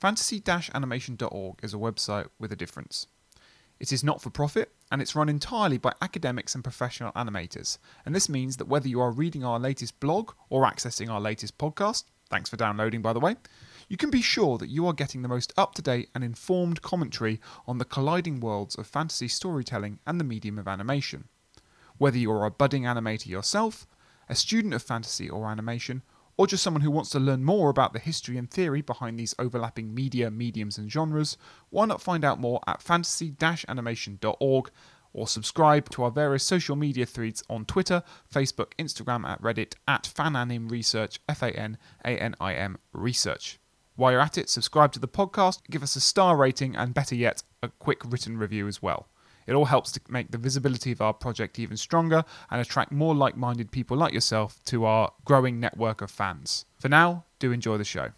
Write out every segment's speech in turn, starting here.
fantasy animation.org is a website with a difference. It is not for profit and it's run entirely by academics and professional animators. And this means that whether you are reading our latest blog or accessing our latest podcast, thanks for downloading by the way, you can be sure that you are getting the most up to date and informed commentary on the colliding worlds of fantasy storytelling and the medium of animation. Whether you are a budding animator yourself, a student of fantasy or animation, or just someone who wants to learn more about the history and theory behind these overlapping media, mediums, and genres, why not find out more at fantasy animation.org or subscribe to our various social media threads on Twitter, Facebook, Instagram, at Reddit, at Fananim Research, F A N A N I M Research. While you're at it, subscribe to the podcast, give us a star rating, and better yet, a quick written review as well. It all helps to make the visibility of our project even stronger and attract more like minded people like yourself to our growing network of fans. For now, do enjoy the show.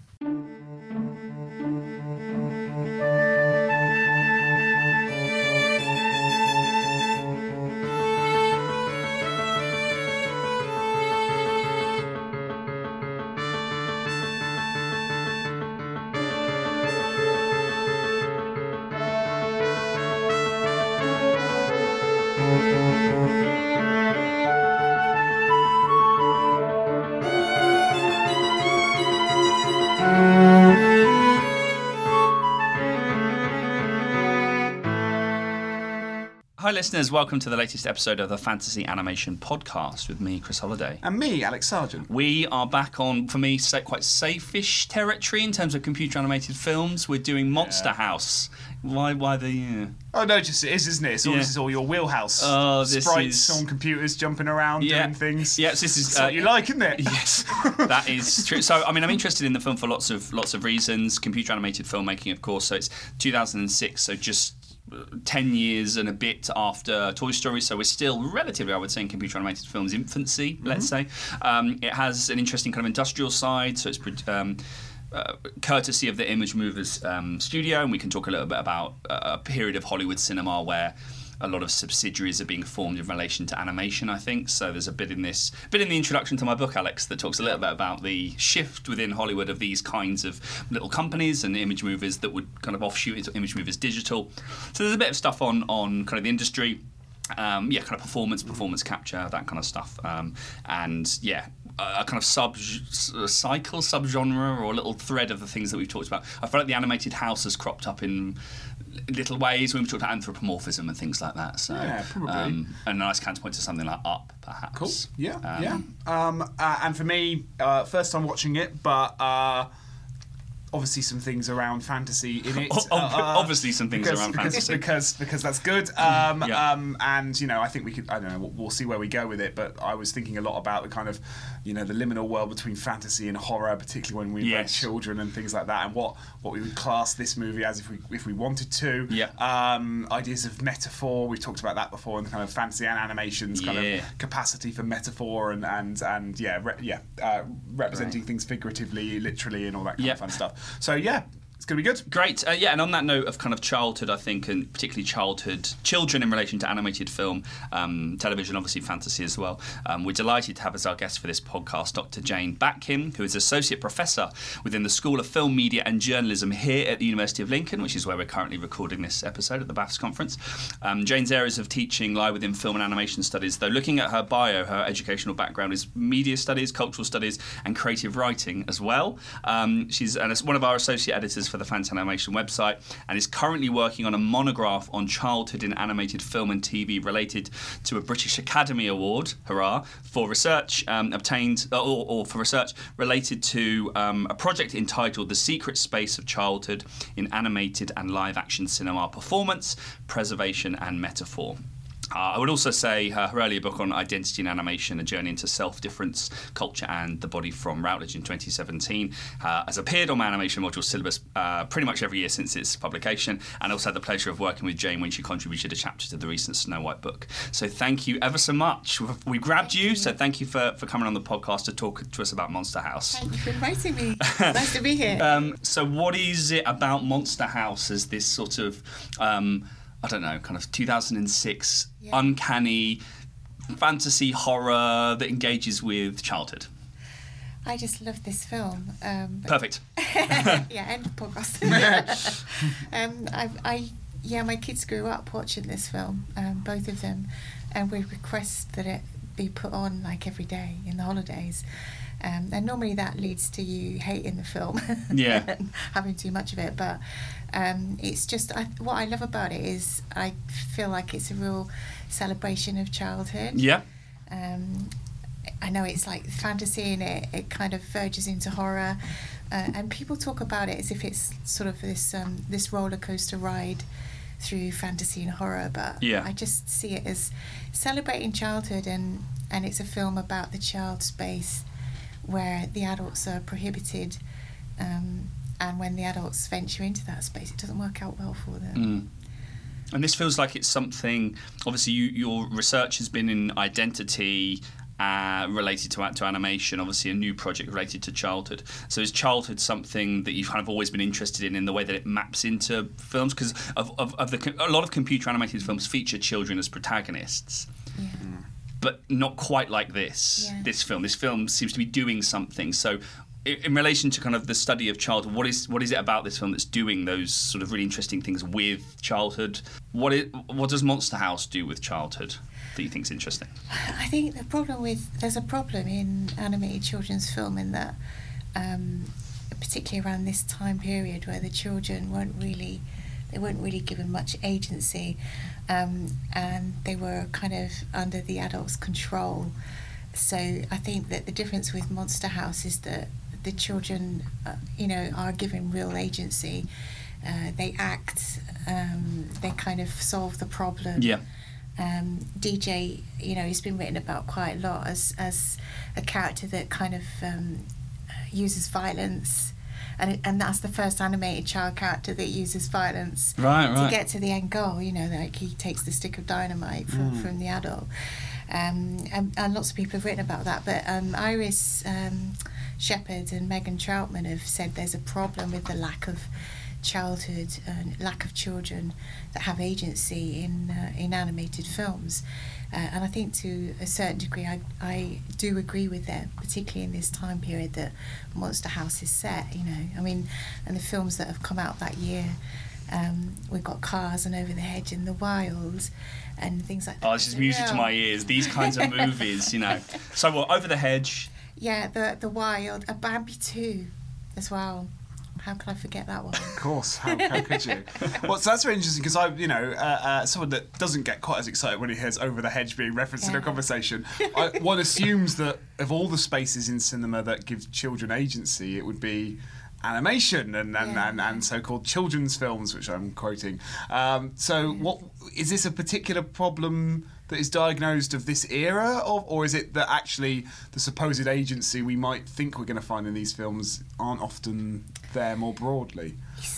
Listeners. Welcome to the latest episode of the Fantasy Animation Podcast with me, Chris Holliday. And me, Alex Sergeant. We are back on, for me, quite safe-ish territory in terms of computer animated films. We're doing Monster House. Why? Why the? Uh, Oh no, just it is, isn't it? It's all, Yeah. This is all your wheelhouse. Oh, this Sprites is- on computers jumping around yeah, doing things. Yes, this is. That's what you like, isn't it? Yes, that is true. So, I mean, I'm interested in the film for lots of lots of reasons. Computer animated filmmaking, of course. So it's 2006. So just. Uh, 10 years and a bit after Toy Story, so we're still relatively, I would say, in computer animated films infancy, let's say. Um, it has an interesting kind of industrial side, so it's um, uh, courtesy of the ImageMovers um, studio, and we can talk a little bit about uh, a period of Hollywood cinema where a lot of subsidiaries are being formed in relation to animation. I think so. There's a bit in this, bit in the introduction to my book, Alex, that talks a little bit about the shift within Hollywood of these kinds of little companies and ImageMovers that would kind of offshoot into ImageMovers Digital. So there's a bit of stuff on on kind of the industry um, yeah, kind of performance, performance capture, that kind of stuff, um, and yeah, a, kind of sub cycle, subgenre, or a little thread of the things that we've talked about. I feel like the animated house has cropped up in little ways when we've talked about anthropomorphism and things like that. So, Yeah, probably. Um, a nice counterpoint to something like Up, perhaps. Cool. Yeah, Um, yeah. Um, uh, and for me, uh, first time watching it, but uh, obviously some things around fantasy in it. Uh, obviously some things because, around because, fantasy. because because that's good. Um, Yeah. um, and you know, I think we could. I don't know. We'll, we'll see where we go with it. But I was thinking a lot about the kind of, you know, the liminal world between fantasy and horror, particularly when we were children and things like that, and what what we would class this movie as if we if we wanted to. Yeah. Um, ideas of metaphor. We've talked about that before, and the kind of fantasy and animations kind Yeah. of capacity for metaphor and and and yeah, re- yeah, uh, representing things figuratively, literally, and all that kind Yeah. of fun stuff. So yeah, it's gonna be good. Great. Uh, yeah, and on that note of kind of childhood, I think, and particularly childhood children in relation to animated film, um, television, obviously fantasy as well, um, we're delighted to have as our guest for this podcast Dr. Jane Batkin, who is Associate Professor within the School of Film, Media and Journalism here at the University of Lincoln, which is where we're currently recording this episode at the BAFS conference. Um, Jane's areas of teaching lie within film and animation studies, though looking at her bio, her educational background is media studies, cultural studies, and creative writing as well. Um, she's and one of our associate editors for the Fantasy Animation website and is currently working on a monograph on childhood in animated film and TV related to a British Academy Award, hurrah, for research um, obtained, or, or for research related to um, a project entitled The Secret Space of Childhood in Animated and Live Action Cinema Performance, Preservation and Metaphor. Uh, I would also say uh, her earlier book on identity and animation, A Journey into Self Difference, Culture and the Body from Routledge in 2017, uh, has appeared on my animation module syllabus uh, pretty much every year since its publication, and I also had the pleasure of working with Jane when she contributed a chapter to the recent Snow White book. So thank you ever so much. We've, we grabbed you, so thank you for, for coming on the podcast to talk to us about Monster House. Thank you for inviting me. nice to be here. Um, so, what is it about Monster House as this sort of, um, I don't know, kind of 2006 Yeah. uncanny fantasy horror that engages with childhood? I just love this film. Um, Perfect. yeah, end of podcast. um, I, I, yeah, my kids grew up watching this film, um, both of them, and we request that it be put on like every day in the holidays. Um, and normally that leads to you hating the film, Yeah. having too much of it. But um, it's just I, what I love about it is I feel like it's a real celebration of childhood. Yeah. Um, I know it's like fantasy and it, it kind of verges into horror, uh, and people talk about it as if it's sort of this um, this roller coaster ride through fantasy and horror. But Yeah. I just see it as celebrating childhood, and and it's a film about the child space where the adults are prohibited. Um, and when the adults venture into that space, it doesn't work out well for them. Mm. And this feels like it's something. Obviously, you, your research has been in identity uh, related to to animation. Obviously, a new project related to childhood. So, is childhood something that you've kind of always been interested in in the way that it maps into films? Because of, of, of the a lot of computer animated films feature children as protagonists. Yeah. but not quite like this. Yeah. This film. This film seems to be doing something. So, i- in relation to kind of the study of childhood, what is what is it about this film that's doing those sort of really interesting things with childhood? What is what does Monster House do with childhood that you think is interesting? I think the problem with there's a problem in animated children's film in that, um, particularly around this time period where the children weren't really, they weren't really given much agency, um, and they were kind of under the adults' control. So I think that the difference with Monster House is that the children, uh, you know, are given real agency. Uh, they act. Um, they kind of solve the problem Yeah. um, DJ, you know, he's been written about quite a lot as as a character that kind of um, uses violence, and and that's the first animated child character that uses violence Right, right. to get to the end goal. You know, like he takes the stick of dynamite from from the adult, um, and, and lots of people have written about that. But um, Iris um, Shepherd and Megan Troutman have said there's a problem with the lack of childhood and lack of children that have agency in uh, in animated films. Uh, and I think to a certain degree, I, I do agree with them, particularly in this time period that Monster House is set. You know, I mean, and the films that have come out that year, um, we've got Cars and Over the Hedge and The Wild, and things like that. Oh, this is music to my ears. These kinds of movies, you know. So, what? Over the Hedge. Yeah, the the Wild, a Bambi two, as well. How could I forget that one? Of course, how, how could you? well, so that's very interesting because I, you know, uh, uh, someone that doesn't get quite as excited when he hears "over the hedge" being referenced in a conversation. I, one assumes that of all the spaces in cinema that give children agency, it would be animation and and, Yeah. and, and so-called children's films, which I'm quoting. Um, so, what is this a particular problem? That is diagnosed of this era, of, or is it that actually the supposed agency we might think we're going to find in these films aren't often there more broadly?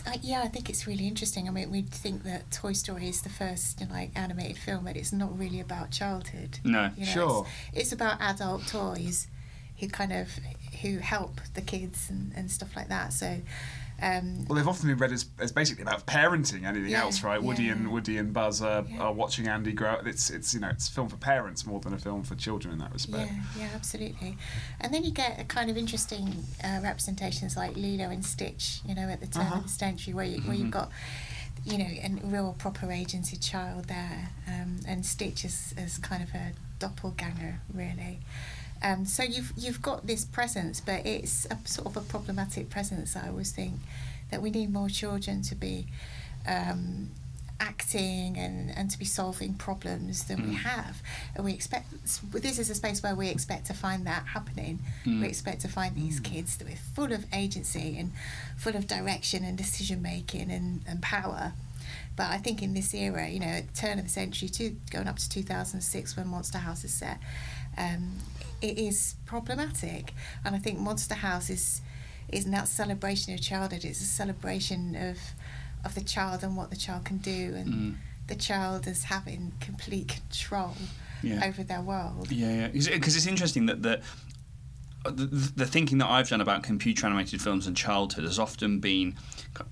Uh, yeah, I think it's really interesting. I mean, we'd think that Toy Story is the first you know, like animated film, but it's not really about childhood. No. You know, Sure. It's, it's about adult toys who kind of who help the kids and, and stuff like that. So, um, Well, they've often been read as, as basically about parenting, anything Yeah, else, right? Woody yeah. and Woody and Buzz are, Yeah. are watching Andy grow. It's it's you know it's a film for parents more than a film for children in that respect. yeah, yeah, absolutely. And then you get a kind of interesting uh, representations like Lilo and Stitch. You know, at the turn Uh-huh. of the century, where you, where you've got you know a real proper agency child there, um, and Stitch is, is kind of a doppelganger, really. Um, so you've you've got this presence, but it's a sort of a problematic presence. I always think that we need more children to be um, acting and, and to be solving problems than we Mm. have. And we expect this is a space where we expect to find that happening. Mm. We expect to find these kids that are full of agency and full of direction and decision making and, and power. But I think in this era, you know, at the turn of the century, to, going up to 2006 when Monster House is set, um, it is problematic. And I think Monster House is isn't that celebration of childhood. It's a celebration of of the child and what the child can do, and Mm. the child is having complete control Yeah. over their world. Yeah, yeah. Because it's interesting that that the, the thinking that I've done about computer animated films and childhood has often been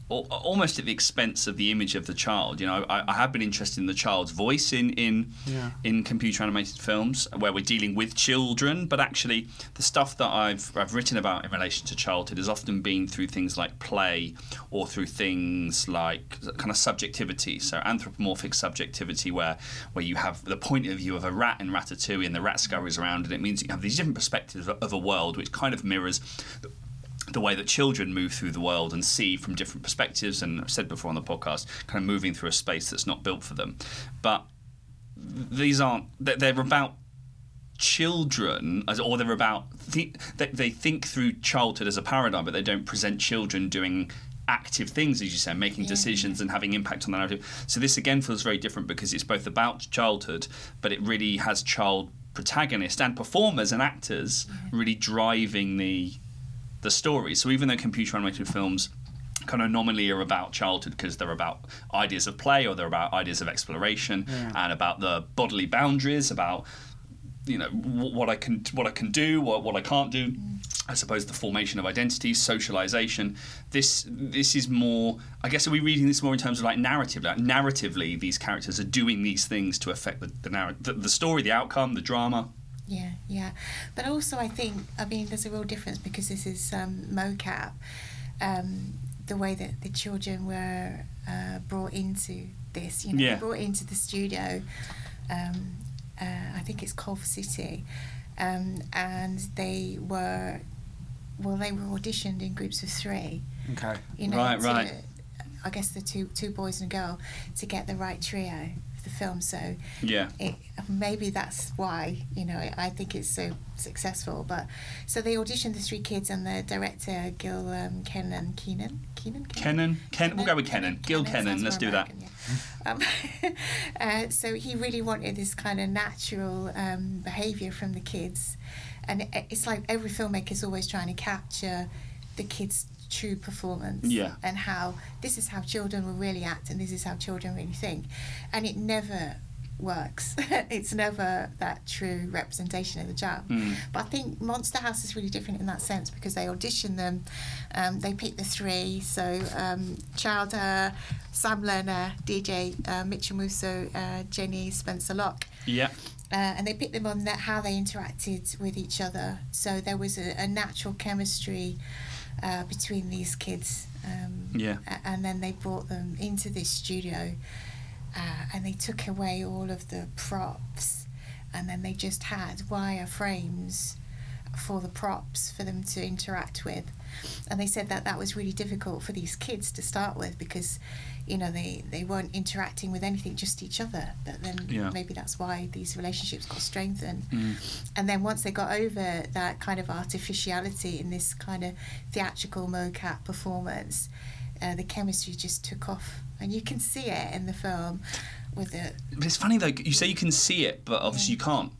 almost at the expense of the image of the child. You know, I, I have been interested in the child's voice in in Yeah. in computer animated films where we're dealing with children, but actually the stuff that I've I've written about in relation to childhood has often been through things like play or through things like kind of subjectivity, so anthropomorphic subjectivity, where where you have the point of view of a rat in Ratatouille and the rat scurries around, and it means you have these different perspectives of, of a world which kind of mirrors the way that children move through the world and see from different perspectives, and I've said before on the podcast, kind of moving through a space that's not built for them. But these aren't, they're they're about children, as- or they're about, thi- they, they think through childhood as a paradigm, but they don't present children doing active things, as you say, making decisions and having impact on the narrative. So this again feels very different because it's both about childhood, but it really has child protagonists and performers and actors really driving the the story. So even though computer animated films kind of nominally are about childhood because they're about ideas of play or they're about ideas of exploration and about the bodily boundaries, about you know what I can what I can do, what what I can't do. I suppose the formation of identity, socialization. This this is more. I guess are we reading this more in terms of like narrative? Like narratively, these characters are doing these things to affect the the, narr- the, the story, the outcome, the drama. Yeah, yeah. But also, I think, I mean, there's a real difference because this is um, mocap. Um, the way that the children were uh, brought into this, you know, Yeah. brought into the studio. Um, uh, I think it's Culver City. Um, and they were, well, they were auditioned in groups of three. Okay. You know, Right, to- right. I guess the two two boys and a girl to get the right trio for the film. So Yeah. it, maybe that's why you know I think it's so successful. But so they auditioned the three kids and the director Gil um, Kenan Keenan Keenan Kennan, Ken, we'll go with Kennan. Gil sounds let's do that. Yeah. Um, uh, so he really wanted this kind of natural um, behaviour from the kids, and it, it's like every filmmaker is always trying to capture the kids' true performance Yeah. and how this is how children will really act and this is how children really think, and it never works. it's never that true representation of the child. Mm. But I think Monster House is really different in that sense because they audition them, um, they pick the three. So um, Chowder, Sam Lerner, DJ uh, Mitchell Musso, uh, Jenny Spencer Locke. Yeah. Uh, and they picked them on that how they interacted with each other. So there was a, a natural chemistry uh, between these kids. Um, Yeah. and then they brought them into this studio uh, and they took away all of the props and then they just had wire frames for the props for them to interact with and they said that that was really difficult for these kids to start with because you know they they weren't interacting with anything just each other but then Yeah. maybe that's why these relationships got strengthened Mm. and then once they got over that kind of artificiality in this kind of theatrical mocap performance, uh, the chemistry just took off, and you can see it in the film. With it But it's funny though. You say you can see it, but obviously you can't.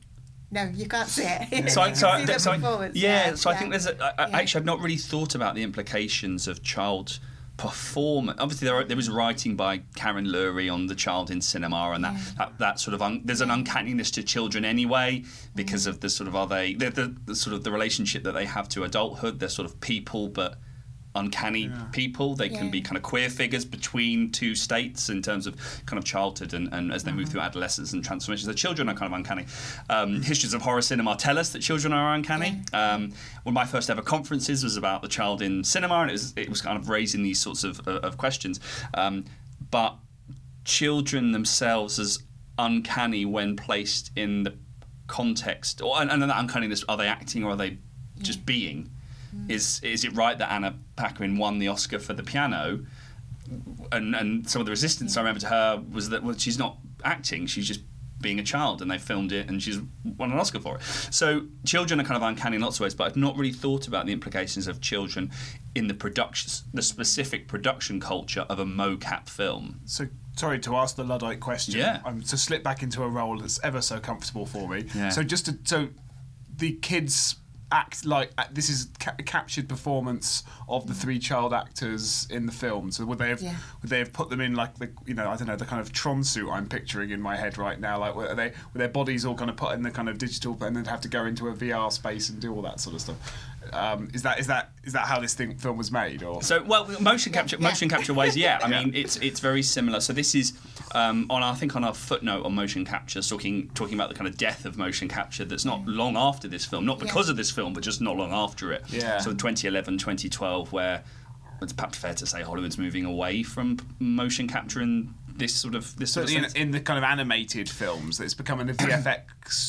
no, you can't see it. So, I, so, I, so I- performance, yeah, so I think there's. A, I, I, Yeah. Actually, I've not really thought about the implications of child performance. Obviously, there, are, there was writing by Karen Lury on the child in cinema, and that, Yeah. that, that sort of un, there's an uncanniness to children anyway because of the sort of are they the, the, the sort of the relationship that they have to adulthood. They're sort of people, but uncanny Yeah. people. They can be kind of queer figures between two states in terms of kind of childhood and, and as they move through adolescence and transformations. The children are kind of uncanny. Um, histories of horror cinema tell us that children are uncanny. Um, one of my first ever conferences was about the child in cinema, and it was it was kind of raising these sorts of, of, of questions. Um, but children themselves as uncanny when placed in the context, or and, and that uncanniness, are they acting or are they just being? Is is it right that Anna Paquin won the Oscar for the piano? And and some of the resistance I remember to her was that well she's not acting, she's just being a child, and they filmed it, and she's won an Oscar for it. So children are kind of uncanny in lots of ways, but I've not really thought about the implications of children in the production, the specific production culture of a mocap film. So sorry to ask the luddite question. Yeah. I'm to slip back into a role that's ever so comfortable for me. Yeah. So just to, so the kids act like uh, this is ca- captured performance of the three child actors in the film. So would they have Yeah. would they have put them in like the you know I don't know the kind of Tron suit I'm picturing in my head right now? Like were they were their bodies all kind of put in the kind of digital and then have to go into a VR space and do all that sort of stuff? Um, is that is that is that how this thing film was made? Or So, well, motion capture, Yeah. motion capture ways, yeah. I Yeah. mean, it's it's very similar. So this is um, on I think on our footnote on motion capture, talking talking about the kind of death of motion capture. That's not long after this film, not because Yeah. of this film, but just not long after it. Yeah. So 2011, 2012, where it's perhaps fair to say Hollywood's moving away from motion capture in this sort of this sort of in, sense. in the kind of animated films, that it's becoming a VFX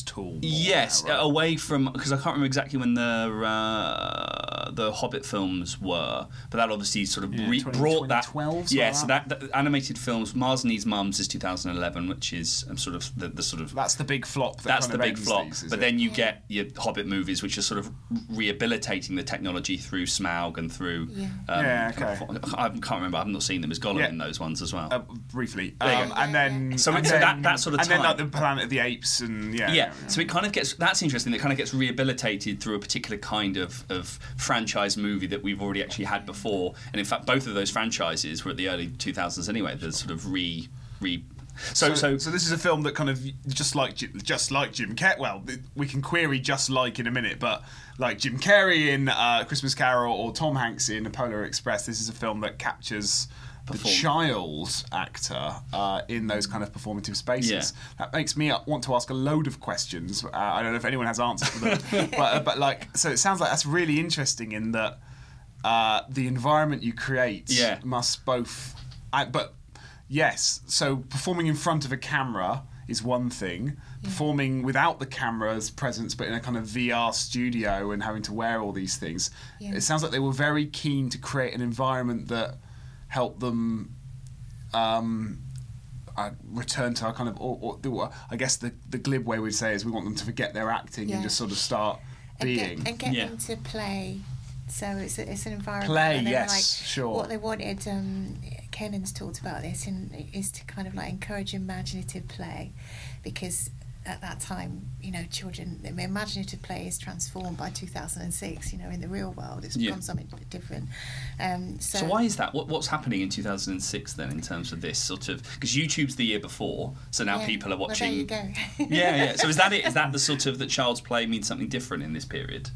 tool. more Yes, now, right? away from because I can't remember exactly when the uh, the Hobbit films were, but that obviously sort of Yeah, re- 20- brought that. 2012, Yeah, so that, that animated films. Mars Needs Mums is 2011, which is um, sort of the, the sort of That's the big flop. That that's the big ends flop. these, but it? then you get your Hobbit movies, which are sort of rehabilitating the technology through Smaug and through. Yeah. Um, Yeah, okay. I can't remember. I've not seen them. Is Gollum Yeah. in those ones as well? uh, briefly, um, and then So and it's- then, that- that sort of and then like the Planet of the Apes and yeah, yeah, so it kind of gets that's interesting. It kind of gets rehabilitated through a particular kind of, of franchise movie that we've already actually had before, and in fact, both of those franchises were at the early 2000s anyway. They're sort of re re. So So, so, so this is a film that kind of just like just like Jim Carrey. Well, we can query just like in a minute, but like Jim Carrey in uh, Christmas Carol or Tom Hanks in Polar Express, this is a film that captures the Perform- child actor uh, in those kind of performative spaces. Yeah. That makes me want to ask a load of questions. Uh, I don't know if anyone has answers for them, but uh, but like so it sounds like that's really interesting in that uh, the environment you create Yeah. must both. I, but yes, so performing in front of a camera is one thing. Performing without the camera's presence, but in a kind of VR studio and having to wear all these things, Yeah. it sounds like they were very keen to create an environment that helped them um, uh, return to our kind of, or, or, the- I guess the, the glib way we'd say is we want them to forget their acting Yeah. and just sort of start and being. get, and get Yeah. them to play. So it's a, it's an environment. Play, where they were yes, like, sure. What they wanted, um, Kenan's talked about this, and is to kind of like encourage imaginative play, because at that time, you know, children, imaginative play is transformed by 2006. You know, in the real world, it's Yeah. become something different. Um, so, so why is that? What, what's happening in 2006 then in terms of this sort of because YouTube's the year before, so now Yeah. people are Well, watching. there you go. yeah, yeah. So is that it? Is that the sort of that child's play means something different in this period?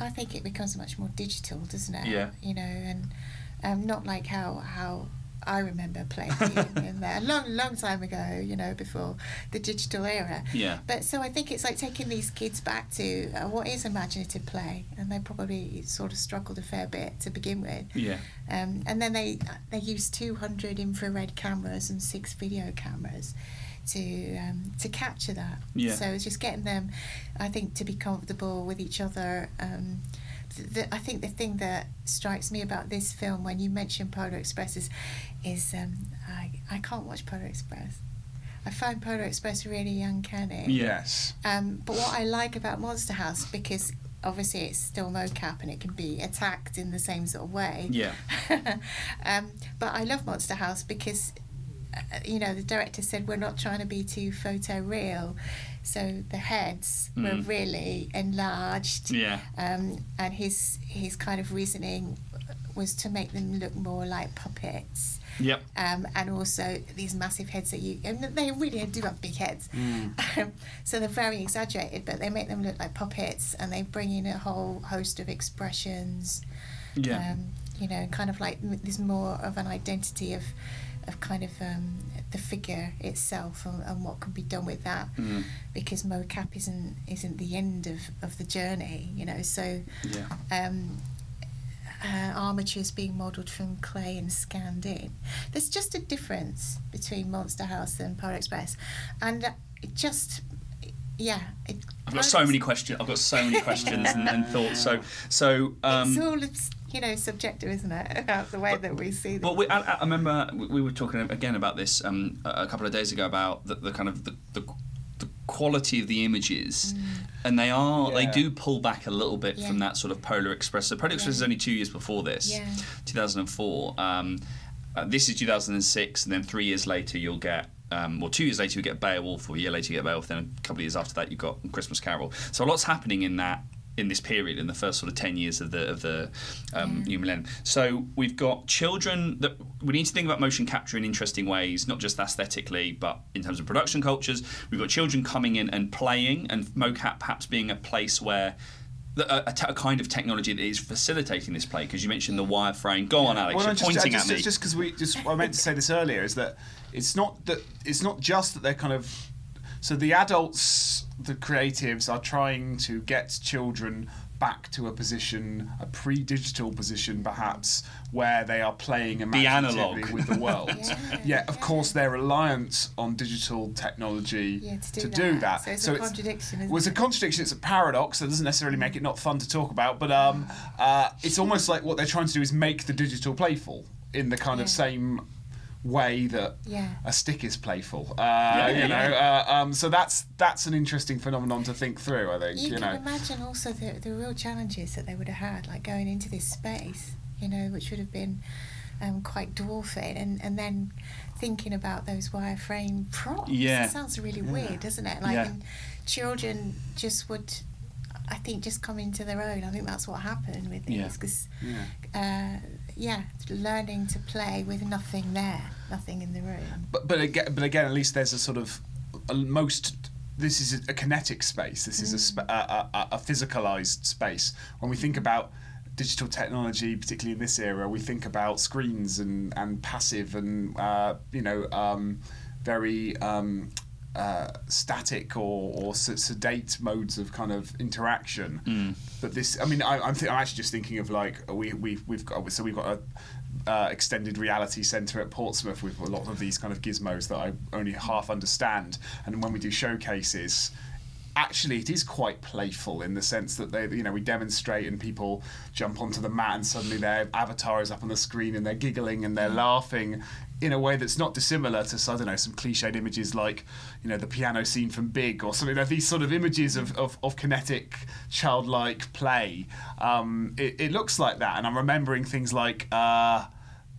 I think it becomes much more digital, doesn't it? Yeah. You know, and um, not like how how I remember playing in, there a long, long time ago. You know, before the digital era. Yeah. But so I think it's like taking these kids back to uh, what is imaginative play, and they probably sort of struggled a fair bit to begin with. Yeah. Um, and then they they used 200 infrared cameras and six video cameras to um, to capture that. Yeah. So it's just getting them, I think, to be comfortable with each other. Um, the, I think the thing that strikes me about this film when you mention Polar Express is, is um, I, I can't watch Polar Express. I find Polar Express really uncanny. yes. Um, but what I like about Monster House, because obviously it's still mocap and it can be attacked in the same sort of way. Yeah. um, but I love Monster House because, uh, you know, the director said we're not trying to be too photo real. So the heads were Mm. really enlarged. Yeah. Um, and his his kind of reasoning was to make them look more like puppets Yep. um, and also these massive heads that you and they really do have big heads um, so they're very exaggerated but they make them look like puppets and they bring in a whole host of expressions Yeah. um, you know kind of like there's more of an identity of of kind of um, the figure itself and, and what can be done with that Mm. because mocap isn't isn't the end of, of the journey you know so Yeah. um, uh, armatures being modelled from clay and scanned in. There's just a difference between Monster House and Polar Express, and it just, yeah. It, I've got so many questions. I've got so many questions and, and thoughts. So so. Um, it's all you know subjective, isn't it? About the way that we see them. Well, we, I, I remember we- we were talking again about this um, a a couple of days ago about the, the kind of the, the, the quality of the images, and they are they do pull back a little bit Mm. Yeah. from that sort of Polar Express. So Polar Express is only two years before this, Yeah. 2004. Um, uh, this is 2006, and then three years later you'll get. Um, well, two years later you get Beowulf, or a year later you get Beowulf. Then a couple of years after that you've got Christmas Carol. So a lot's happening in that in this period, in the first sort of ten years of the of the um, new millennium. So we've got children that we need to think about motion capture in interesting ways, not just aesthetically, but in terms of production cultures. We've got children coming in and playing, and mocap perhaps being a place where. A, kind of technology that is facilitating this play because you mentioned the wireframe. Go on, Alex. Well, you're just, pointing just, at me. Just because we just I meant to say this earlier is that it's not that it's not just that they're kind of so the adults, the creatives are trying to get children back to a position, a pre-digital position perhaps, where they are playing imaginatively analog. with the world. Yeah, yeah, of course their reliance on digital technology Yeah, to do to that. do that. So it's a contradiction, isn't well, it's a contradiction. It's a paradox. That doesn't necessarily make it not fun to talk about, but um, uh, it's almost like what they're trying to do is make the digital playful in the kind of same way that Yeah. a stick is playful. Uh, yeah, you know, yeah. uh, um, so that's that's an interesting phenomenon to think through. I think You, you, can know. imagine also the, the real challenges that they would have had, like going into this space, you know, which would have been um, quite dwarfing, and, and then thinking about those wireframe props. Yeah. It sounds really weird, doesn't it? Like, Yeah. and children just would, I think, just come into their own. I think that's what happened with Yeah. these, because, Yeah. uh, yeah, learning to play with nothing there, nothing in the room. But but again, but again, at least there's a sort of a, most. This is a kinetic space. This is a, sp- a, a, a physicalized space. When we think about digital technology, particularly in this era, we think about screens and and passive and uh, you know um, very. Um, uh, static or, or sedate modes of kind of interaction, but this, I mean, I, I'm, th- I'm actually just thinking of like we we we've got so we've got a uh, extended reality centre at Portsmouth with a lot of these kind of gizmos that I only half understand. And when we do showcases, actually it is quite playful in the sense that they, you know, we demonstrate and people jump onto the mat and suddenly their avatar is up on the screen and they're giggling and they're laughing in a way that's not dissimilar to I don't know some cliched images like you know the piano scene from Big or something. Like these sort of images of, of, of kinetic childlike play. Um, it, it looks like that, and I'm remembering things like. Uh,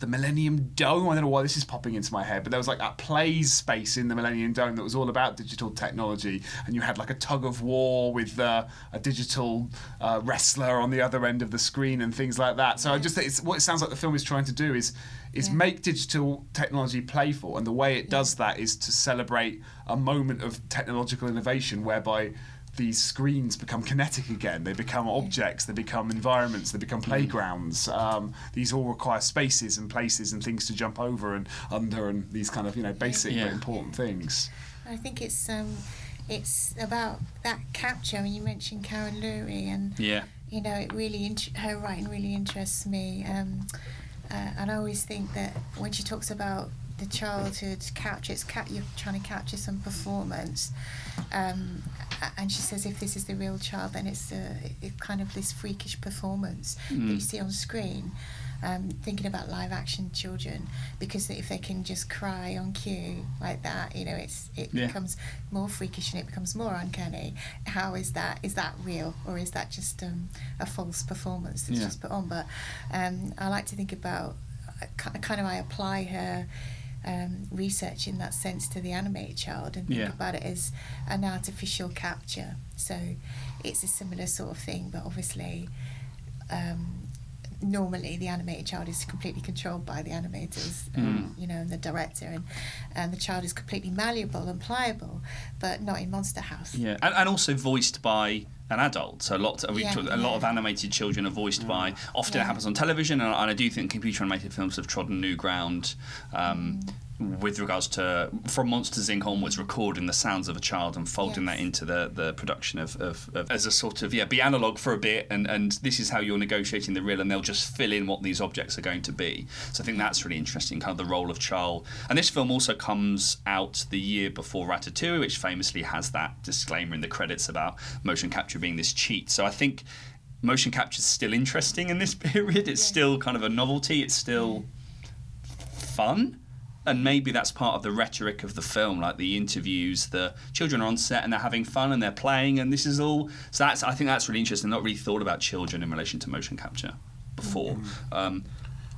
the Millennium Dome. I don't know why this is popping into my head, but there was like that plays space in the Millennium Dome that was all about digital technology, and you had like a tug of war with uh, a digital uh, wrestler on the other end of the screen and things like that. So I just think it's what it sounds like the film is trying to do is is Yeah. make digital technology playful, and the way it does that is to celebrate a moment of technological innovation whereby these screens become kinetic again. They become objects. They become environments. They become playgrounds. Um, these all require spaces and places and things to jump over and under and these kind of you know basic Yeah. but important things. I think it's um, it's about that capture. I mean, you mentioned Karen Lury, and Yeah. you know, it really int- her writing really interests me. Um, uh, and I always think that when she talks about the childhood capture, it's cap- you're trying to capture some performance. Um, a- and she says if this is the real child, then it's a, it kind of this freakish performance that you see on screen. Um, thinking about live action children because if they can just cry on cue like that, you know, it's it Yeah. becomes more freakish and it becomes more uncanny. How is that? Is that real or is that just um, a false performance that's Yeah. just put on? But um, I like to think about uh, kind of I apply her um, research in that sense to the animated child and think Yeah. about it as an artificial capture. So it's a similar sort of thing, but obviously. Um, normally the animated child is completely controlled by the animators um, you know and the director and and the child is completely malleable and pliable but not in monster house Yeah, and, and also voiced by an adult. So a lot, we Yeah, talk- a lot of animated children are voiced by. Often it happens on television, and, and I do think computer animated films have trodden new ground. Um, With regards to from Monsters Inc. onwards, recording the sounds of a child and folding Yes. that into the, the production of, of, of as a sort of yeah, be analog for a bit, and, and this is how you're negotiating the real, and they'll just fill in what these objects are going to be. So I think that's really interesting, kind of the role of Charles. And this film also comes out the year before Ratatouille, which famously has that disclaimer in the credits about motion capture being this cheat. So I think motion capture is still interesting in this period. It's Yeah. still kind of a novelty. It's still fun. And maybe that's part of the rhetoric of the film, like the interviews. The children are on set and they're having fun and they're playing, and this is all. So that's I think that's really interesting. Not really thought about children in relation to motion capture before. Um,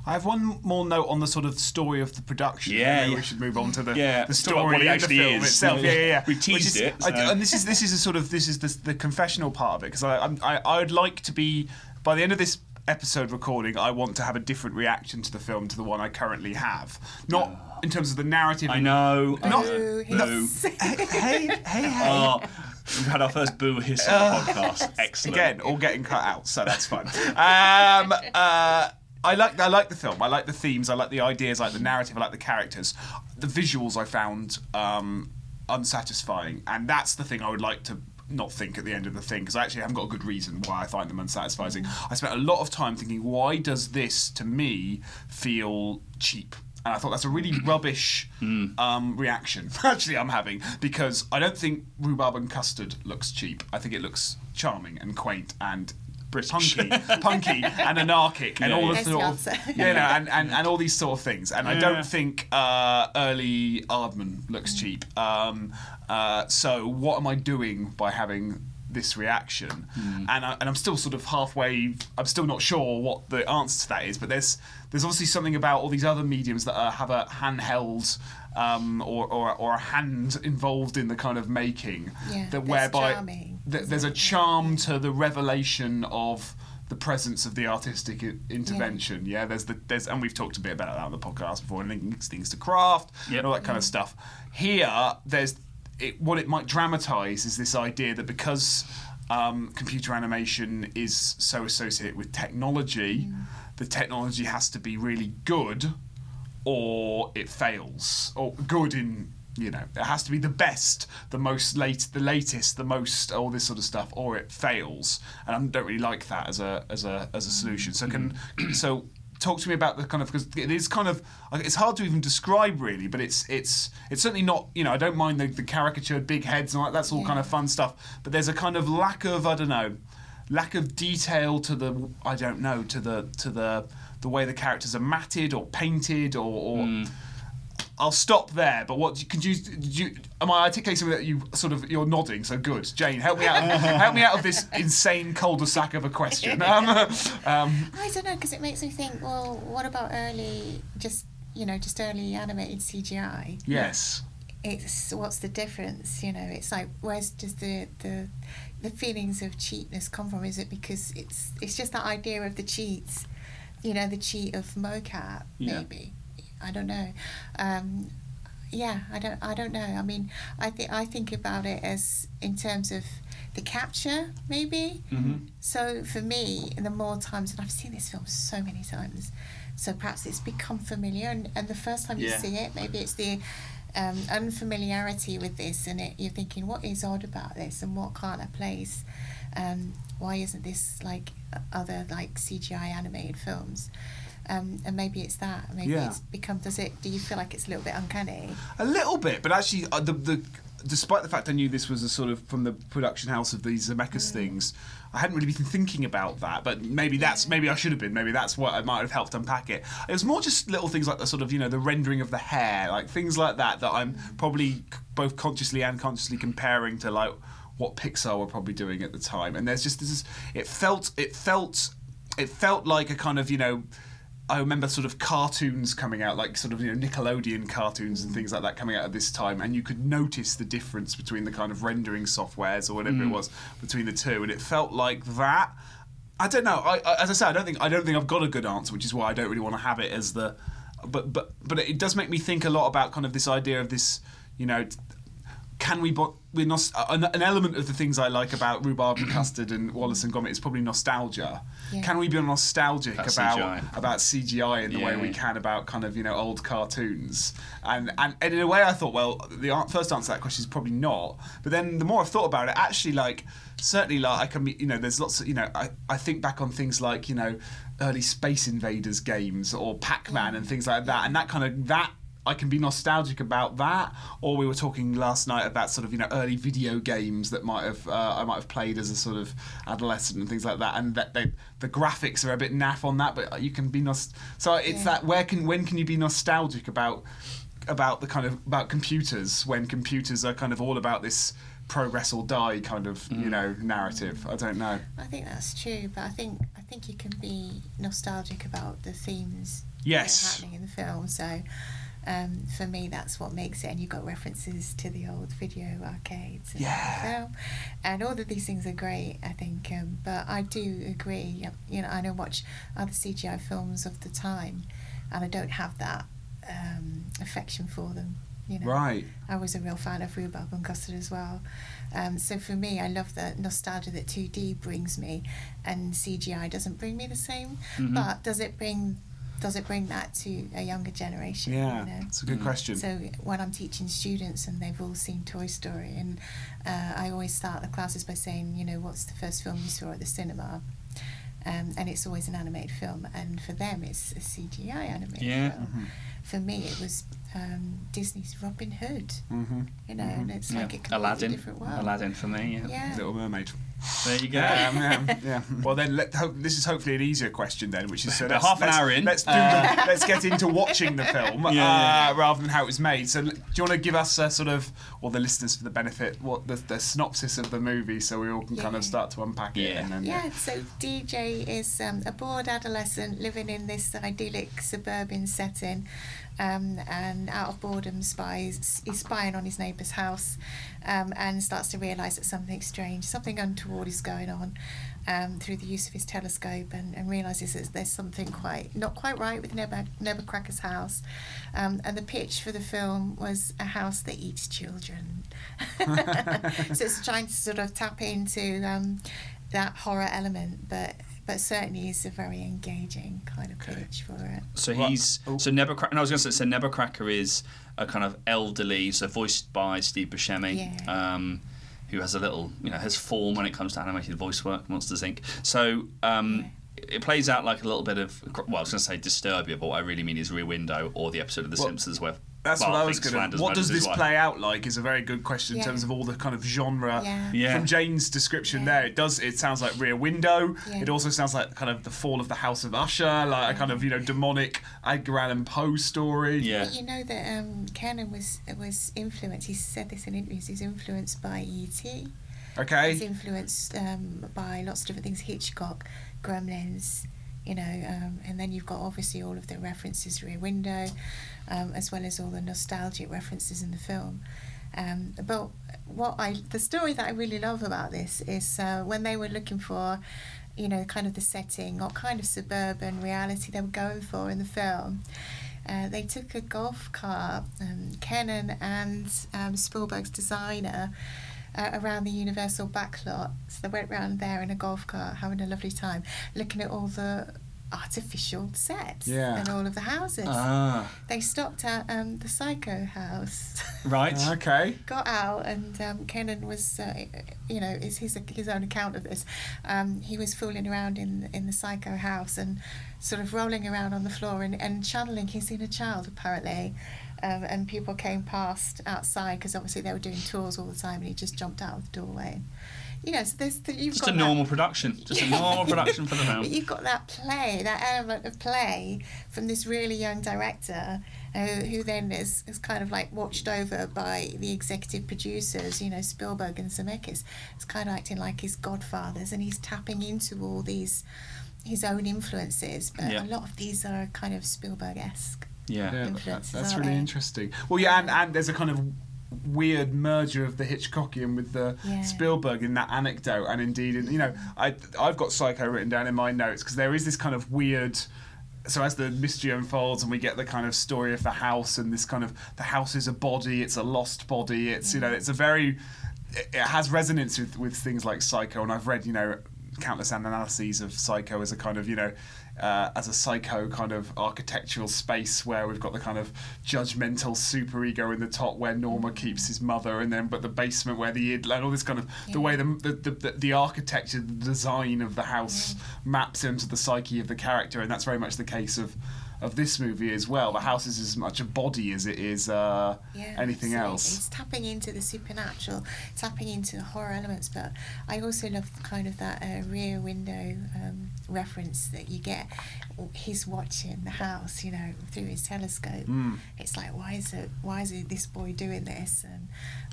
I have one more note on the sort of story of the production. Yeah, yeah. we should move on to the, Yeah, the let's talk about story what it and actually the film is. itself. Yeah, yeah, yeah. We teased is- it, I- and this is this is a sort of this is the, the confessional part of it because I, I I would like to be by the end of this episode recording I want to have a different reaction to the film to the one I currently have. Not in terms of the narrative. I know. I Not- know. Boo, Boo. hey, hey, hey. Oh, we've had our first boo hiss on the podcast. Excellent. Again, all getting cut out, so that's fine. Um, uh, I like I like the film. I like the themes. I like the ideas. I like the narrative. I like the characters. The visuals I found um, unsatisfying, and that's the thing I would like to not think at the end of the thing because I actually haven't got a good reason why I find them unsatisfying. I spent a lot of time thinking, why does this to me feel cheap? And I thought that's a really rubbish um, reaction. Actually, I'm having because I don't think Roobarb and custard looks cheap. I think it looks charming and quaint and British. punky, punky and anarchic and all yeah. the sort of answer. yeah, no, and, and, and all these sort of things. And I don't think uh, early Aardman looks cheap. Um, uh, so what am I doing by having this reaction? And, I, and I'm still sort of halfway. I'm still not sure what the answer to that is. But there's there's obviously something about all these other mediums that are, have a handheld. Um, or, or, or a hand involved in the kind of making Yeah, that whereby charming, th- isn't there's a charm to the revelation of the presence of the artistic I- intervention. Yeah, there's the there's and we've talked a bit about that on the podcast before, and links things to craft Yep. and all that kind of stuff. Here, there's it, what it might dramatise is this idea that because um, computer animation is so associated with technology, the technology has to be really good or it fails or good in you know it has to be the best the most late the latest the most all this sort of stuff or it fails. And i don't really like that as a as a as a solution. So can so talk to me about the kind of because it is kind of it's hard to even describe really but it's it's it's certainly not you know i don't mind the, the caricatured big heads and that that's all Yeah. kind of fun stuff but there's a kind of lack of i don't know lack of detail to the I don't know to the to the the way the characters are matted or painted or, or hmm. I'll stop there. But what could you did you am I articulating something that you sort of you're nodding so good Jane help me out help me out of this insane cul-de-sac of a question um, um, I don't know because it makes me think. Well, what about early, just you know, just early animated CGI? yes It's what's the difference? You know, it's like where's does the the the feelings of cheapness come from? Is it because it's it's just that idea of the cheats? You know, the cheat of mocap, Yeah. maybe. I don't know. Um, yeah, I don't. I don't know. I mean, I think I think about it as in terms of the capture, maybe. Mm-hmm. So for me, the more times, and I've seen this film so many times, so perhaps it's become familiar. And, and the first time you see it, maybe it's the um, unfamiliarity with this, and it, you're thinking, what is odd about this, and what can't I place? Um, why isn't this like other like CGI animated films? Um, and maybe it's that. Maybe Yeah. it's become. Does it? Do you feel like it's a little bit uncanny? A little bit, but actually, uh, the, the despite the fact I knew this was a sort of from the production house of these Zemeckis things, I hadn't really been thinking about that. But maybe that's maybe I should have been. Maybe that's what I might have helped unpack it. It was more just little things like the sort of you know the rendering of the hair, like things like that that I'm probably both consciously and consciously comparing to like what Pixar were probably doing at the time. And there's just this. is- It felt. It felt. It felt like a kind of you know. I remember sort of cartoons coming out, like sort of you know Nickelodeon cartoons and things like that coming out at this time, and you could notice the difference between the kind of rendering softwares or whatever it mm. was between the two, and it felt like that. I don't know. I, I, as I said, I don't think I don't think I've got a good answer, which is why I don't really want to have it as the. But but but it does make me think a lot about kind of this idea of this, you know. Can we? Bo- we're nos- uh, an, an element of the things I like about Roobarb and custard and Wallace and Gromit is probably nostalgia. Yeah. Can we be nostalgic About about CGI. about CGI in the way we can about kind of you know old cartoons? And and, and in a way, I thought, well, the first answer to that question is probably not. But then the more I've thought about it, actually, like certainly, like I can, be- you know, there's lots of you know, I, I think back on things like you know, early Space Invaders games or Pac-Man and things like that, and that kind of that. I can be nostalgic about that, or we were talking last night about sort of you know early video games that might have uh, I might have played as a sort of adolescent and things like that, and that they, the graphics are a bit naff on that, but you can be nost- so it's Yeah. that where can when can you be nostalgic about about the kind of about computers when computers are kind of all about this progress or die kind of you know narrative. I don't know. I think that's true, but I think I think you can be nostalgic about the themes Yes. happening in the film. So um, for me, that's what makes it. And you've got references to the old video arcades. and Yeah. Film. And all of these things are great, I think. Um, but I do agree. You know, I know watch other CGI films of the time, and I don't have that um, affection for them. You know. Right. I was a real fan of Roobarb and custard as well. Um, so for me, I love the nostalgia that 2D brings me, and CGI doesn't bring me the same. Mhm. But does it bring does it bring that to a younger generation? Yeah, you know? it's a good Mm. question. So when I'm teaching students and they've all seen Toy Story, and uh, I always start the classes by saying, you know, what's the first film you saw at the cinema? Um, and it's always an animated film, and for them, it's a CGI animated Yeah. film. Mhm. For me, it was um, Disney's Robin Hood. Mm-hmm. You know, and it's Yeah. like a completely Aladdin. different world. Aladdin for me. Yeah. Yeah. Little Mermaid. There you go. Um, yeah, yeah. Well, then let, hope, this is hopefully an easier question then, which is so About let's, half an let's- hour in. Let's do Uh, the, let's get into watching the film Yeah, uh, yeah. rather than how it was made. So, do you want to give us a sort of, or the listeners for the benefit, what the, the synopsis of the movie, so we all can kind of start to unpack it? Yeah. And then, Yeah, so DJ is um, a bored adolescent living in this idyllic suburban setting, um, and out of boredom spies he's spying on his neighbour's house, um, and starts to realise that something strange, something untoward is going on. Um, through the use of his telescope and, and realizes that there's something quite not quite right with Neb- Nebbercracker's house, um, and the pitch for the film was a house that eats children. so it's trying to sort of tap into um, that horror element, but but certainly is a very engaging kind of Okay. pitch for it. So What- he's oh. so Nebbercracker. And I was going to say, so Nebbercracker is a kind of elderly, so voiced by Steve Buscemi, Yeah. um, who has a little, you know, has form when it comes to animated voice work. Monsters Inc. So. Um, It plays out like a little bit of well, I was going to say Disturbia, but what I really mean is Rear Window or the episode of The Well, Simpsons where That's Bart what I was going Flanders to. What does this wife. play out like? Is a very good question in terms of all the kind of genre. Yeah. Yeah. From Jane's description Yeah. there, it does. It sounds like Rear Window. Yeah. It also sounds like kind of the fall of the House of Usher, like a kind of you know demonic Edgar Allan Poe story. Yeah. But you know that um, Kenan was was influenced. He said this in interviews. He's influenced by E.T. Okay. He's influenced um, by lots of different things. Hitchcock, Gremlins, you know, um, and then you've got obviously all of the references, Rear Window, um, as well as all the nostalgic references in the film. Um, but what I, the story that I really love about this is uh, when they were looking for, you know, kind of the setting or kind of suburban reality they were going for in the film. Uh, they took a golf cart, um, Kenan and um, Spielberg's designer, uh, around the Universal backlot. So they went round there in a golf cart, having a lovely time, looking at all the artificial sets Yeah. and all of the houses. Ah, They stopped at um, the Psycho house. right. Okay. got out and um, Kenan was, uh, you know, is his his own account of this. Um, he was fooling around in in the psycho house and sort of rolling around on the floor and, and channeling his inner child apparently. Um, and people came past outside because obviously they were doing tours all the time, and he just jumped out of the doorway. You know, so there's the, you've Just got a that- normal production. Just a normal production for the but film. you've got that play, that element of play from this really young director uh, who then is, is kind of like watched over by the executive producers, you know, Spielberg and Zemeckis. It's kind of acting like his godfathers and he's tapping into all these, his own influences. But Yeah. a lot of these are kind of Spielberg esque. Yeah. Yeah, that- that's really they? interesting. Well, yeah, and, and there's a kind of weird merger of the Hitchcockian with the Yeah. Spielberg in that anecdote, and indeed, in, you know, I I've got Psycho written down in my notes because there is this kind of weird. So as the mystery unfolds and we get the kind of story of the house and this kind of the house is a body, it's a lost body, it's you know, mm. it's a very it it has resonance with, with things like Psycho, and I've read you know countless analyses of Psycho as a kind of you know uh, as a psycho kind of architectural space where we've got the kind of judgmental superego in the top where Norma keeps his mother, and then but the basement where the id and all this kind of the way the the, the, the, architecture, the design of the house maps into the psyche of the character, and that's very much the case of. Of this movie as well, the house is as much a body as it is uh, Yeah, anything absolutely. else. It's tapping into the supernatural, tapping into the horror elements. But I also love kind of that uh, rear window um, reference that you get. He's watching the house, you know, through his telescope. Mm. It's like, why is it? Why is it this boy doing this? And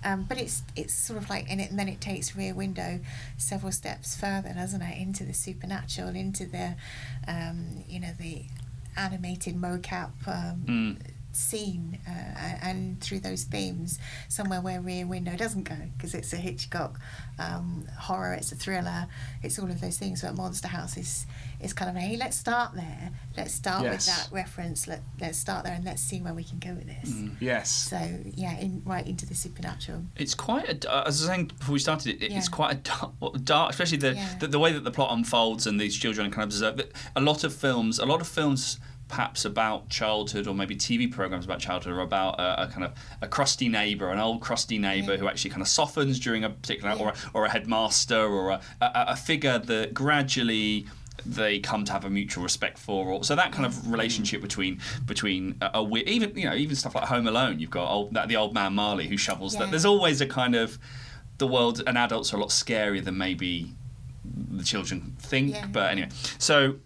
um, but it's it's sort of like in it, and then it takes Rear Window several steps further, doesn't it? Into the supernatural, into the, um, you know, the animated mocap um, Mm. Scene uh, and through those themes somewhere where rear window doesn't go because it's a hitchcock um, horror it's a thriller it's all of those things but monster house is is kind of hey let's start there let's start Yes. with that reference Let, let's start there and let's see where we can go with this Yes. so yeah in, right into the supernatural It's quite a, uh, as I was saying before we started, it, it's Yeah. quite a dark, dark especially the, Yeah. the the way that the plot unfolds and these children kind of observe. that A lot of films, a lot of films, perhaps about childhood or maybe TV programs about childhood or about a, a kind of a crusty neighbour, an old crusty neighbour Yeah. who actually kind of softens during a particular or a, or a headmaster or a, a, a figure that gradually they come to have a mutual respect for. Or so that kind of mm. relationship between between a, a even you know even stuff like Home Alone you've got old, that the old man Marley who shovels that. There's always a kind of the world and adults are a lot scarier than maybe the children think. Yeah. but anyway so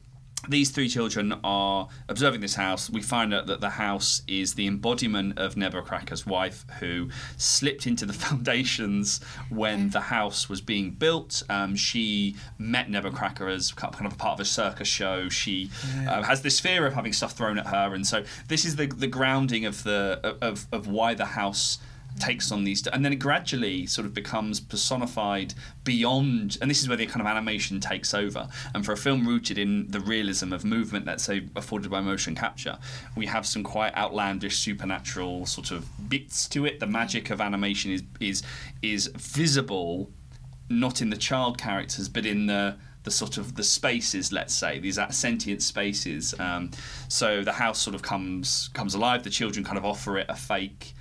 these three children are observing this house. We find out that the house is the embodiment of Nebbercracker's wife, who slipped into the foundations when the house was being built. Um, she met Nebbercracker as kind of a part of a circus show. She uh, has this fear of having stuff thrown at her, and so this is the the grounding of the of of why the house takes on these and then it gradually sort of becomes personified beyond and this is where the kind of animation takes over. And for a film rooted in the realism of movement let's say afforded by motion capture we have some quite outlandish supernatural sort of bits to it. The magic of animation is is is visible not in the child characters but in the the sort of the spaces let's say these sentient spaces. Um, so the house sort of comes comes alive the children kind of offer it a fake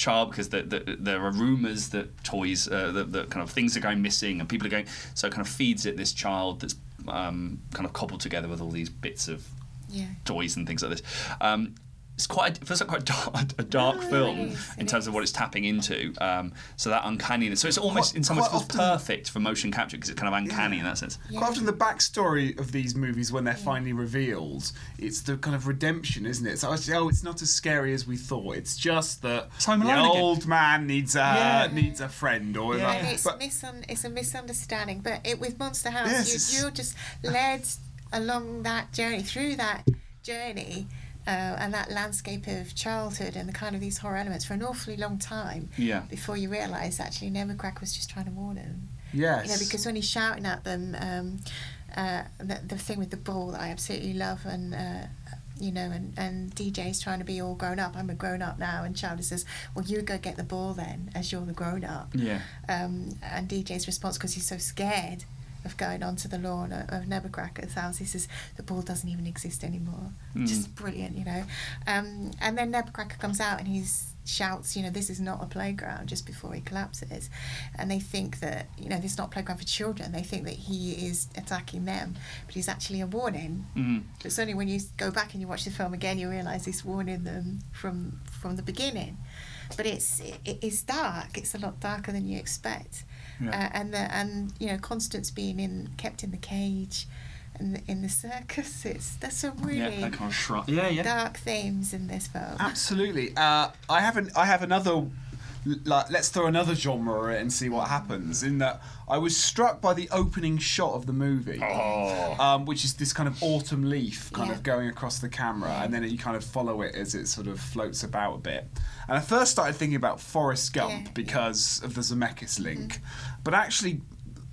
child because the, the, there are rumors that toys uh, that, that kind of things are going missing and people are going so it kind of feeds it this child that's um, kind of cobbled together with all these bits of yeah. toys and things like this. Um, it's quite it feels like quite dark, a dark No, film is, in it terms of what it's tapping into um, so that uncanniness so it's almost Quite- in some ways feels often- perfect for motion capture because it's kind of uncanny in that sense Quite often, the backstory of these movies, when they're finally revealed, it's the kind of redemption, isn't it? So, oh, it's not as scary as we thought. It's just that It's the Alone again. old man needs a Yeah. needs a friend, or Yeah. and it's, But misun- it's a misunderstanding. But it, with Monster House, Yes, you, you're just led along that journey, through that journey, uh, and that landscape of childhood and the kind of these horror elements for an awfully long time yeah before you realise actually Nebbercracker was just trying to warn him. yes, You know, because when he's shouting at them, um, uh, the, the thing with the ball that I absolutely love, and uh, you know, and, and DJ's trying to be all grown up. I'm a grown up now, and Charlie says, "Well, you go get the ball then, as you're the grown up." yeah Um, and DJ's response, because he's so scared of going onto the lawn of, Nebbercracker's house, he says, "The ball doesn't even exist anymore." Mm. Just brilliant, you know. Um, and then Nebbercracker comes out and he shouts, you know, this is not a playground just before he collapses. And they think that, you know, this is not a playground for children. They think that he is attacking them, but he's actually a warning. mm. It's only when you go back and you watch the film again you realise he's warning them from from the beginning. But it's it, it's dark. It's a lot darker than you expect. Yeah. Uh, and the and you know Constance being in kept in the cage, and in the circus. It's there's some really yeah that kind of shrug yeah yeah dark themes in this film. Absolutely. Uh, I haven't. I have another. Like, let's throw another genre at it and see what happens. In that, I was struck by the opening shot of the movie, oh um, which is this kind of autumn leaf kind Yeah. of going across the camera, and then you kind of follow it as it sort of floats about a bit. And I first started thinking about Forrest Gump Yeah, yeah. because of the Zemeckis link, but actually,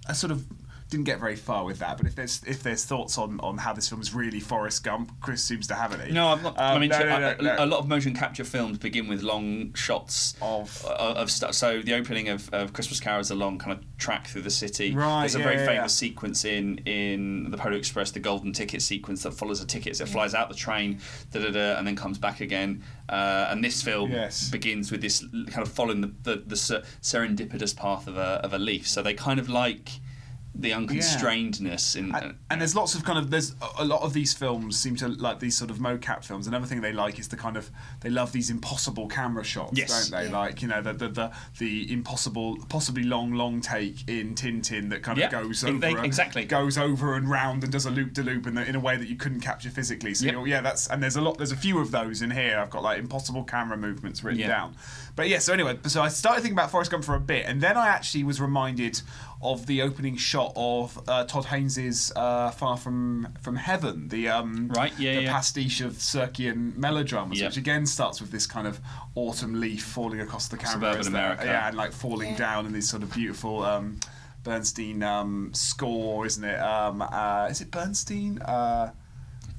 I sort of didn't get very far with that. But if there's if there's thoughts on, on how this film is really Forrest Gump, Chris seems to have any. No, I'm not. I Um, mean, no, so, no, no, a, a lot of motion capture films begin with long shots Of- of, of stuff. So the opening of, of Christmas Carol is a long kind of track through the city. Right, There's a yeah, very yeah, famous yeah. sequence in in the Polar Express, the golden ticket sequence that follows a ticket. So it flies out the train, da da da, and then comes back again. Uh, and this film Yes. begins with this kind of following the the, the ser- serendipitous path of a of a leaf. So they kind of like the unconstrainedness in. And, uh, and there's lots of kind of there's a- a lot of these films seem to like these sort of mocap films. Another thing they like is the kind of they love these impossible camera shots, Yes. don't they? Yeah. Like you know the the, the the impossible, possibly long long take in Tintin that kind of Yeah, goes over they- exactly. goes over and round and does a loop de loop in, the- in a way that you couldn't capture physically. So Yep. you're, yeah, that's and there's a lot there's a few of those in here. I've got like impossible camera movements written Yeah. down. But yeah, so anyway, so I started thinking about Forrest Gump for a bit, and then I actually was reminded of the opening shot of uh, Todd Haynes's uh, Far From From Heaven, the um, Right, yeah, the yeah. pastiche of Sirkian melodramas, Yeah. which again starts with this kind of autumn leaf falling across the camera, Suburban isn't? America. yeah, and like falling Yeah. down, in this sort of beautiful. Um, Bernstein um, score, isn't it? Um, uh, is it Bernstein? Uh,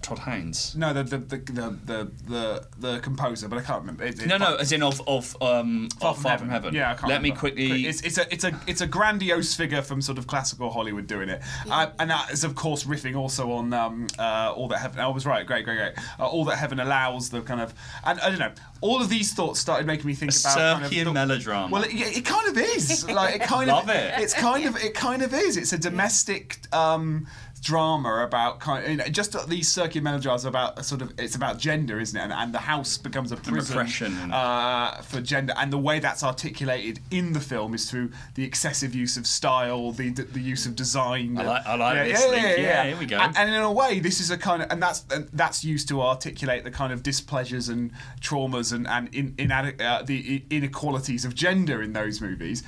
Todd Haynes. no, the the, the the the the the composer, but I can't remember. It, it- No, no, as in of of um, Far, of Far from Heaven. Yeah, I can't Let me quickly. It's, it's a it's a it's a grandiose figure from sort of classical Hollywood doing it, uh, and that is of course riffing also on um, uh, all that heaven. I was right, great, great, great. Uh, all that heaven allows, the kind of, and I don't know. All of these thoughts started making me think A about kind of Sirkian the- melodrama. Well, it, it kind of is. Like it kind Love of. it. It's kind of it kind of is. It's a domestic. Um, drama about kind of, you know, just these circular melodramas about sort of it's about gender isn't it and, and the house becomes a prison uh, for gender, and the way that's articulated in the film is through the excessive use of style, the the, the use of design. I like- I like this link. Yeah, here we go. And, and in a way, this is a kind of, and that's and that's used to articulate the kind of displeasures and traumas and and in, in uh, the inequalities of gender in those movies.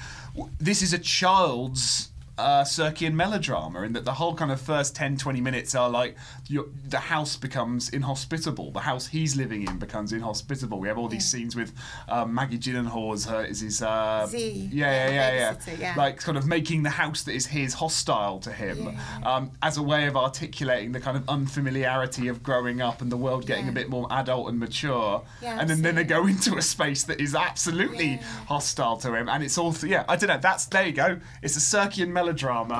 This is a child's uh, Sirkian melodrama in that the whole kind of first 10, 20 minutes are like your, the house becomes inhospitable. The house he's living in becomes inhospitable. We have all these scenes with um, Maggie Gyllenhaal as her, is his. Uh, Z, Yeah, yeah, yeah, yeah, yeah. yeah. Like kind of making the house that is his hostile to him Yeah. um, as a way of articulating the kind of unfamiliarity of growing up and the world getting a bit more adult and mature. Yeah, and then, then they go into a space that is absolutely Yeah. hostile to him. And it's all, yeah, I don't know. That's, there you go. It's a Sirkian melodrama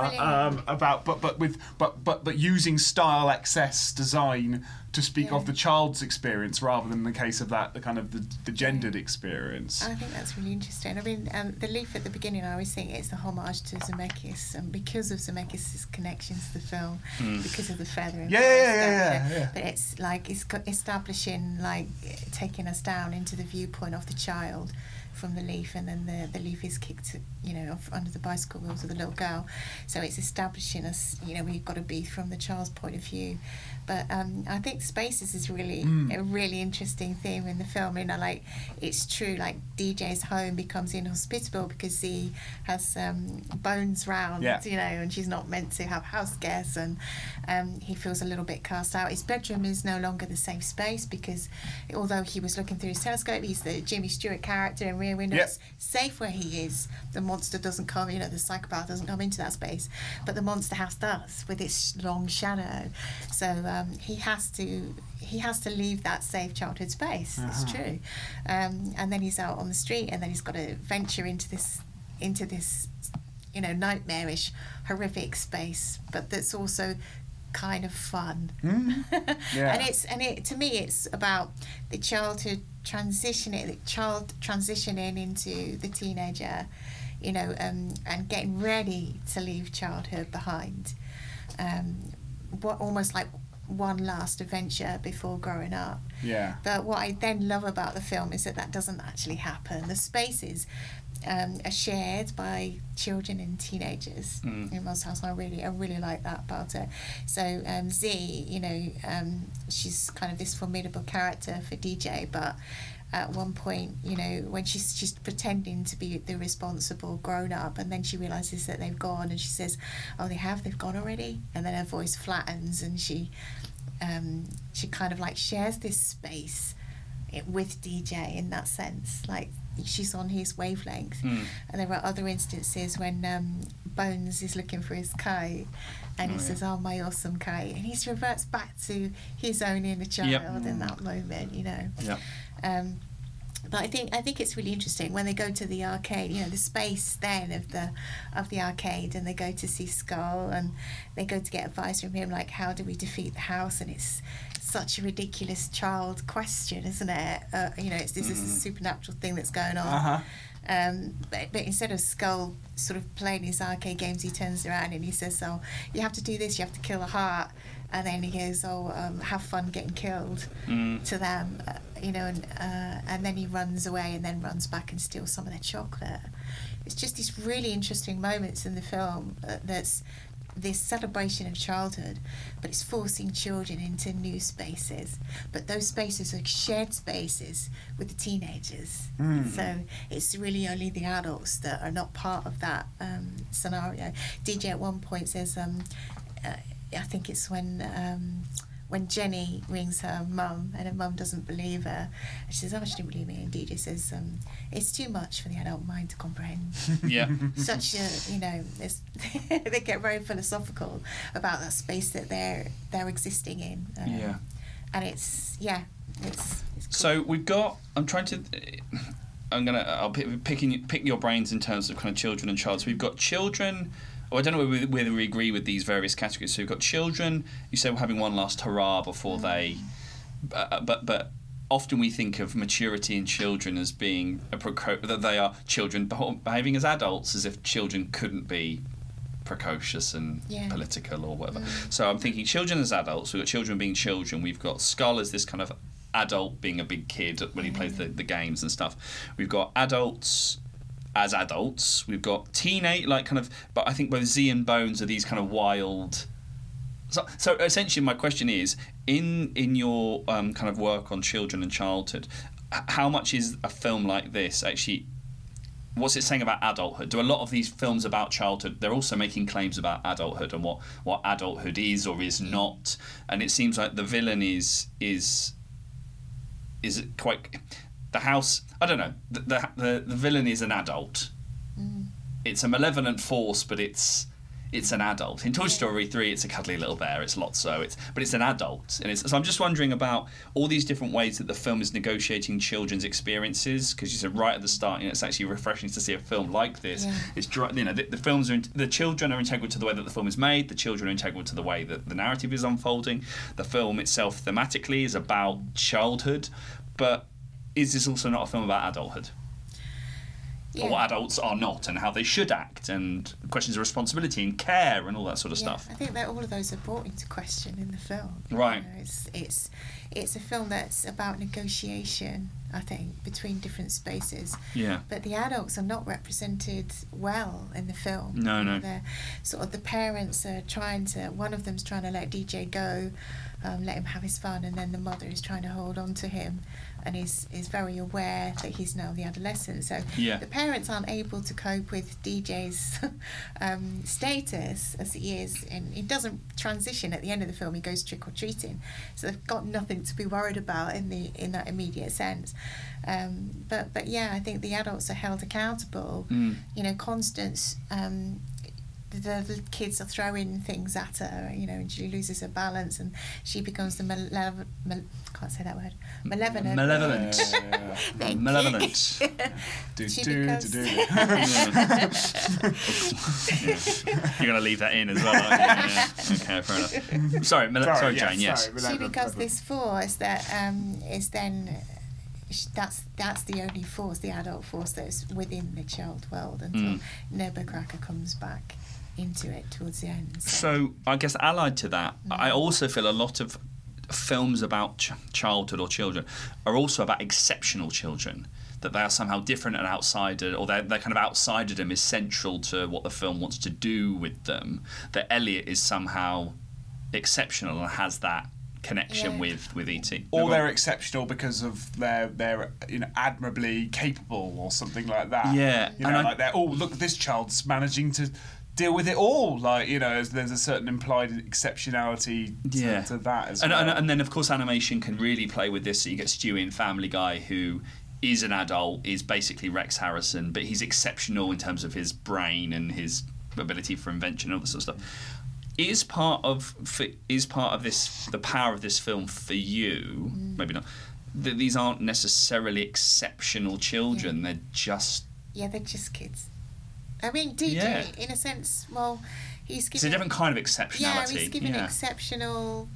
Brilliant. um, about, but, but with, but, but, but using style, excess, design to speak Yeah. of the child's experience rather than the case of that, the kind of the, the gendered experience. I think that's really interesting. I mean, um, the leaf at the beginning, I always think it's a homage to Zemeckis, and because of Zemeckis' connection to the film, because of the feather. Yeah, yeah, yeah, yeah, yeah. But it's like it's establishing, like taking us down into the viewpoint of the child from the leaf, and then the the leaf is kicked, you know, off under the bicycle wheels of the little girl. So it's establishing us, you know, we've got to be from the child's point of view. But um, I think spaces is really Mm. a really interesting theme in the film. You know, like it's true, like DJ's home becomes inhospitable because he has um, bones round, Yeah. you know, and she's not meant to have house guests, and um, he feels a little bit cast out. His bedroom is no longer the safe space because although he was looking through his telescope, he's the Jimmy Stewart character in Rear Window. Yeah. It's safe where he is. The monster doesn't come, you know, the psychopath doesn't come into that space, but the monster house does with its long shadow. So um, he has to he has to leave that safe childhood space. It's Uh-huh. true. Um, and then he's out on the street, and then he's got to venture into this into this you know nightmarish, horrific space, but that's also kind of fun. Yeah. and it's and it to me it's about the childhood transitioning, the child transitioning into the teenager, you know, um, and getting ready to leave childhood behind. Um, what almost like one last adventure before growing up. Yeah. But what I then love about the film is that that doesn't actually happen. The spaces um, are shared by children and teenagers Mm. in Mom's house. And I really, I really like that about it. So um, Z, you know, um, she's kind of this formidable character for DJ, but at one point, you know, when she's she's pretending to be the responsible grown up, and then she realizes that they've gone, and she says, "Oh, they have, they've gone already," and then her voice flattens, and she um, she kind of like shares this space with DJ in that sense, like she's on his wavelength. Mm. And there are other instances when um, Bones is looking for his kite, and Oh, he yeah. says, "Oh, my awesome kite," and he reverts back to his own inner child Yep. in that moment, you know. Yeah. Um, but I think I think it's really interesting when they go to the arcade. You know, the space then of the of the arcade, and they go to see Skull, and they go to get advice from him, like how do we defeat the house? And it's such a ridiculous child question, isn't it? Uh, you know, it's this is a supernatural thing that's going on. Uh-huh. Um, but, but instead of Skull sort of playing his arcade games, he turns around and he says, "Oh, you have to do this. You have to kill a heart." And then he goes, "Oh, um, have fun getting killed." Mm. To them, you know, and uh, and then he runs away and then runs back and steals some of their chocolate. It's just these really interesting moments in the film uh, that's this celebration of childhood, but it's forcing children into new spaces. But those spaces are shared spaces with the teenagers. So it's really only the adults that are not part of that um, scenario. DJ at one point says, um, uh, I think it's when. Um, when Jenny rings her mum and her mum doesn't believe her, she says, "Oh, she didn't believe me." And DJ says, um, "It's too much for the adult mind to comprehend." Yeah. such a you know it's, they get very philosophical about that space that they're they're existing in um, Yeah. and it's yeah it's, it's cool. So we've got. I'm trying to. I'm gonna. I'll pick, picking pick your brains in terms of kind of children and child. So we've got children. I don't know whether, whether we agree with these various categories. So we've got children. You say we're having one last hurrah before mm. they. Uh, uh, but but often we think of maturity in children as being a proco- that they are children behaving as adults, as if children couldn't be precocious and Yeah. political or whatever. Mm. So I'm thinking children as adults. We've got children being children. We've got Skull as this kind of adult being a big kid when he plays the, the games and stuff. We've got adults as adults. We've got teenage like kind of. But I think both Z and Bones are these kind of wild. So, so essentially, my question is: in in your um, kind of work on children and childhood, how much is a film like this actually? What's it saying about adulthood? Do a lot of these films about childhood? They're also making claims about adulthood and what, what adulthood is or is not. And it seems like the villain is is is quite the house. I don't know. The the the, the villain is an adult. Mm. It's a malevolent force, but it's it's an adult. In Toy Story three, it's a cuddly little bear. It's Lotso. It's but it's an adult, and it's, so I'm just wondering about all these different ways that the film is negotiating children's experiences. Because you said right at the start, you know, it's actually refreshing to see a film like this. Yeah. It's you know the, the films are in, the children are integral to the way that the film is made. The children are integral to the way that the narrative is unfolding. The film itself thematically is about childhood, but is this also not a film about adulthood? yeah. or what adults are not and how they should act and questions of responsibility and care and all that sort of Yeah, stuff. I think that all of those are brought into question in the film. you Right. know, it's it's it's a film that's about negotiation. I think between different spaces. Yeah. But the adults are not represented well in the film. No, no. They're sort of the parents are trying to. One of them's trying to let DJ go, um, let him have his fun, and then the mother is trying to hold on to him, and is is very aware that he's now the adolescent. So Yeah. the parents aren't able to cope with DJ's um, status as he is, and he doesn't transition at the end of the film. He goes trick or treating, so they've got nothing to be worried about in the in that immediate sense. Um, but but yeah, I think the adults are held accountable. Mm. You know, Constance. Um, the, the kids are throwing things at her, you know, and she loses her balance, and she becomes the malevolent. Mal- can't say that word. Malevolent. Malevolent. Thank you. Malevolent. Do, She do, becomes- do, do. You're going to leave that in as well, aren't you? Yeah. Okay, fair enough. Sorry, Mel- sorry, yeah, Jane, yes. sorry, she becomes this force that um, is then sh- that's that's the only force, the adult force that's within the child world until Mm. Nebbercracker comes back into it towards the end. So I guess allied to that, I also feel a lot of films about ch- childhood or children are also about exceptional children. That they are somehow different and outsider, or their, their kind of outsiderdom is central to what the film wants to do with them. That Elliot is somehow exceptional and has that connection Yeah. with with ET. or they're exceptional because of their they're you know admirably capable or something like that. Yeah, you and know, I- like they're oh look this child's managing to deal with it all. Like you know, there's- there's a certain implied exceptionality to, Yeah. to that as and, well. and, and then of course animation can really play with this. So you get Stewie in Family Guy, who is an adult, is basically Rex Harrison, but he's exceptional in terms of his brain and his ability for invention and all this sort of stuff. Is part of for, is part of this the power of this film for you? Mm. Maybe not. That these aren't necessarily exceptional children. They're just yeah, they're just kids. I mean, DJ, Yeah. in a sense, well, he's given it's a different kind of yeah, he's given yeah. exceptional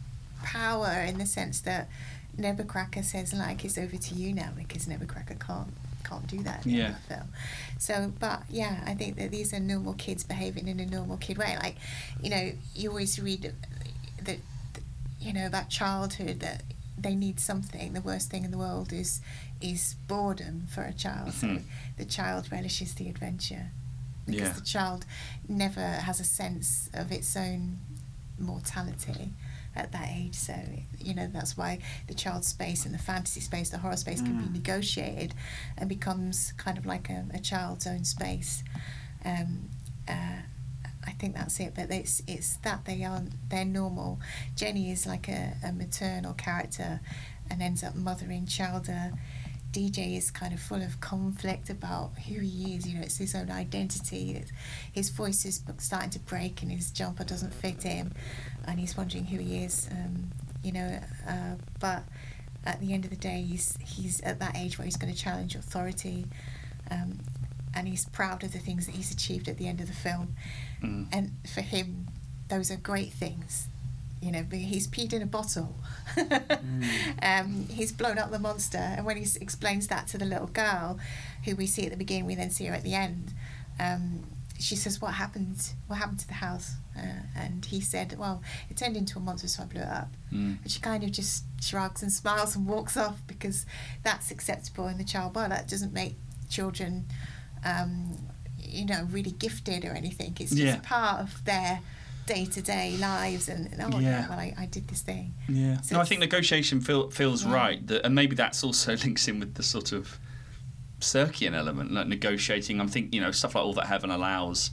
power in the sense that Nebbercracker says, like, it's over to you now because Nebbercracker can't can't do that in Yeah. the film. So, but yeah, I think that these are normal kids behaving in a normal kid way. Like, you know, you always read that, you know, about childhood that they need something. The worst thing in the world is is boredom for a child. So Mhm. the child relishes the adventure. because Yeah. the child never has a sense of its own mortality at that age. So you know that's why the child space and the fantasy space, the horror space, can be negotiated and becomes kind of like a, a child's own space. Um, uh, I think that's it. But it's it's that they aren't they're normal. Jenny is like a, a maternal character, and ends up mothering Chowder. DJ is kind of full of conflict about who he is. You know, it's his own identity. It's, his voice is starting to break, and his jumper doesn't fit him, and he's wondering who he is. Um, you know, uh, but at the end of the day, he's he's at that age where he's going to challenge authority, um, and he's proud of the things that he's achieved at the end of the film. Mm. And for him, those are great things. You know, he's peed in a bottle. um, he's blown up the monster, and when he explains that to the little girl, who we see at the beginning, we then see her at the end. Um, she says, "What happened? What happened to the house?" Uh, and he said, "Well, it turned into a monster, so I blew it up." Mm. And she kind of just shrugs and smiles and walks off because that's acceptable in the child world. That doesn't make children, um, you know, really gifted or anything. It's just Yeah. part of their day to day lives. And oh yeah, Yeah. well I, I did this thing. Yeah. So no, I think negotiation feel, feels Yeah. right, that, and maybe that's also links in with the sort of Sirkian element, like negotiating. I'm thinking, you know, stuff like all that heaven allows,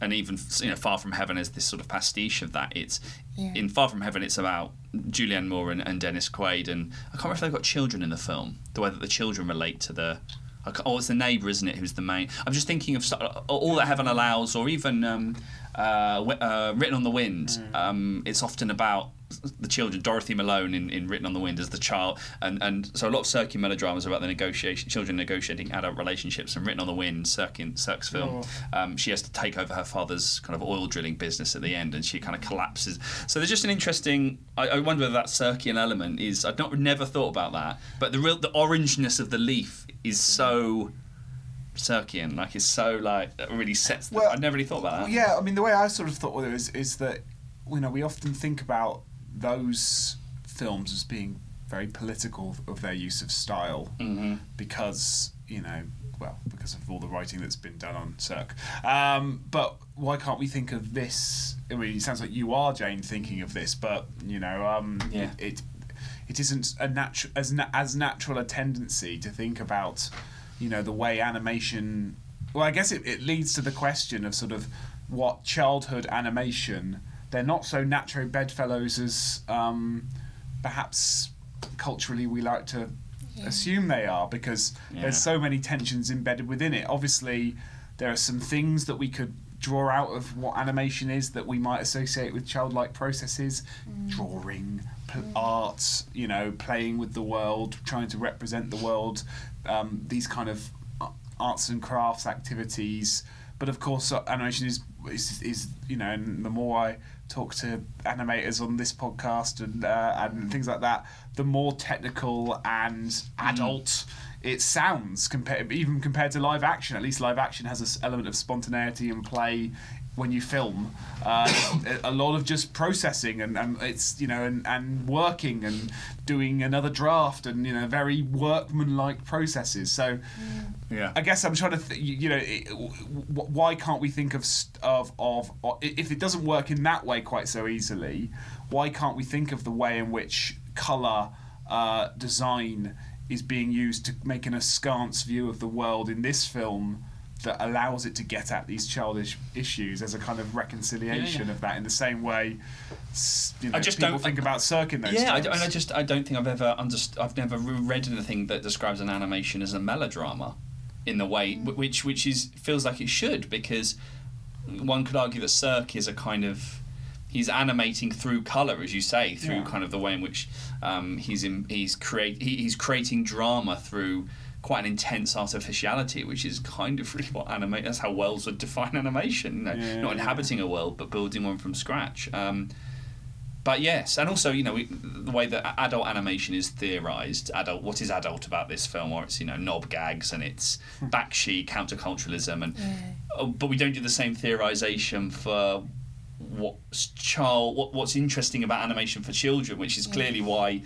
and even you know, Far from Heaven is this sort of pastiche of that. It's Yeah. in Far from Heaven, it's about Julianne Moore and, and Dennis Quaid, and I can't remember if they've got children in the film. The way that the children relate to the. I Oh, it's the neighbour, isn't it? Who's the main? I'm just thinking of all that heaven allows, or even um, uh, uh, written on the wind. Um, it's often about the children. Dorothy Malone in, in Written on the Wind as the child, and and so a lot of Sirk melodramas about the negotiation, children negotiating adult relationships. And Written on the Wind, Sirk, Sirk's film, um, she has to take over her father's kind of oil drilling business at the end, and she kind of collapses. So there's just an interesting. I, I wonder whether that Sirkian element is. I've not never thought about that, but the real the orangeness of the leaf is so. Sirkian, like it's so like it really sets. The, Well, I never really thought about Well, that. yeah, I mean, the way I sort of thought with it is, is that, you know, we often think about those films as being very political of their use of style hmm because, you know, well, because of all the writing that's been done on Sirk. Um, but why can't we think of this? I mean, it sounds like you are, Jane, thinking of this, but, you know, um, Yeah. it, it it isn't a natu- as na- as natural a tendency to think about you know the way animation well i guess it, it leads to the question of sort of what childhood animation they're not so natural bedfellows as um, perhaps culturally we like to Yeah. assume they are because Yeah. there's so many tensions embedded within it. Obviously there are some things that we could draw out of what animation is that we might associate with childlike processes. Drawing p- art you know playing with the world trying to represent the world um, these kind of arts and crafts activities. But of course uh, animation is, is is you know and the more i talk to animators on this podcast and uh, and things like that the more technical and adult it sounds compared even compared to live action. At least live action has this element of spontaneity and play when you film uh, a lot of just processing and, and it's you know and, and working and doing another draft and you know very workmanlike processes so Yeah. I guess I'm trying to, th- you you know, it, w- w- why can't we think of st- of of if it doesn't work in that way quite so easily? Why can't we think of the way in which color uh, design is being used to make an askance view of the world in this film that allows it to get at these childish issues as a kind of reconciliation yeah. of that in the same way you know, I just people don't- think about Sirk in those Yeah, I, terms. d- and I just I don't think I've ever underst- I've never read anything that describes an animation as a melodrama, in the way wh- which which is feels like it should because one could argue that Sirk is a kind of he's animating through color, as you say, through Yeah. kind of the way in which um, he's in, he's create he, he's creating drama through quite an intense artificiality, which is kind of really what animate. That's how Wells would define animation. You know, Yeah, not yeah. inhabiting a world, but building one from scratch. Um, but yes, and also you know we, the way that adult animation is theorized. Adult, what is adult about this film? Or it's you know knob gags and it's Bakshi counterculturalism, and Yeah. oh, but we don't do the same theorization for what's child what, what's interesting about animation for children, which is clearly why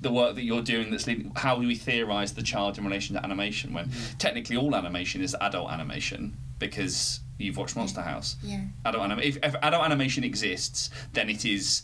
the work that you're doing that's leading, how we theorize the child in relation to animation when mm-hmm. technically all animation is adult animation because you've watched Monster House. Yeah. Adult anim- if, if adult animation exists, then it is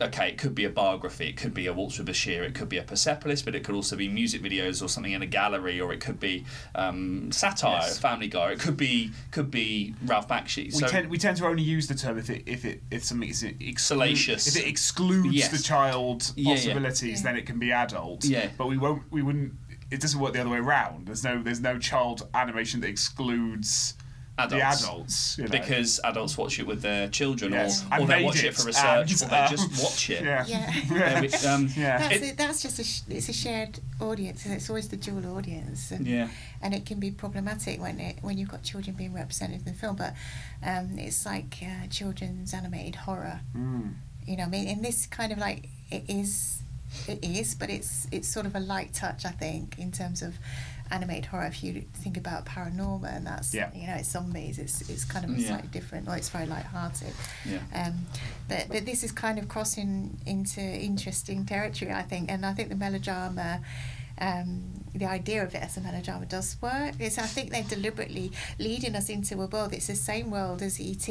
okay. It could be a biography, it could be a Waltz with Bashir, it could be a Persepolis, but it could also be music videos or something in a gallery, or it could be um, satire, Yes. Family Guy. It could be could be Ralph Bakshi. We, So tend, we tend to only use the term if it if it if something is exclu- Salacious. If it excludes Yes. the child yeah. possibilities, Yeah. then it can be adult. Yeah. But we won't. We wouldn't. It doesn't work the other way around. There's no. There's no child animation that excludes the Adults. adults. You know. because adults watch it with their children, Yes. or, or they watch it, it, for research, and, or they just watch it. Yeah. Yeah. Yeah, um, Yeah. That's, It- it, that's just a sh- it's a shared audience, and it's always the dual audience. And, Yeah. and it can be problematic when it when you've got children being represented in the film. But um, it's like uh, children's animated horror. Mm. You know, I mean, and this kind of like it is, it is, but it's it's sort of a light touch, I think, in terms of animated horror. If you think about ParaNorman, and that's Yeah. you know, it's zombies. It's it's kind of Yeah. slightly different, or it's very light-hearted. Yeah. Um, but but this is kind of crossing into interesting territory, I think, and I think the melodrama. Um, the idea of it as a melodrama does work. It's, I think they're deliberately leading us into a world. It's the same world as ET.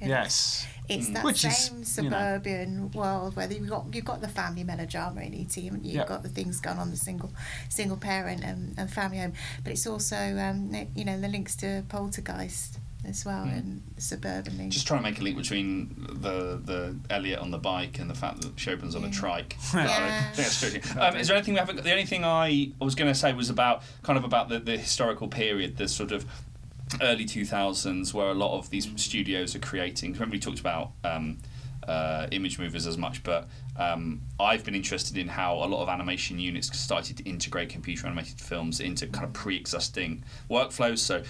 Yes. It's Mm. that Which is, same you know. suburban world where you've got you've got the family melodrama in ET, haven't you? Yeah. You've got the things going on the single single parent and, and family home, but it's also um, you know the links to Poltergeist as well Mm. and the suburban links. Just trying to make a link between the the Elliot on the bike and the fact that Chopin's on a trike. Yeah. I think that's true. Um, is there anything we haven't? The only thing I was going to say was about kind of about the, the historical period, the sort of early two thousands, where a lot of these studios are creating. Remember, we talked about. Um, uh, ImageMovers as much, but um, I've been interested in how a lot of animation units started to integrate computer animated films into kind of pre-existing workflows. So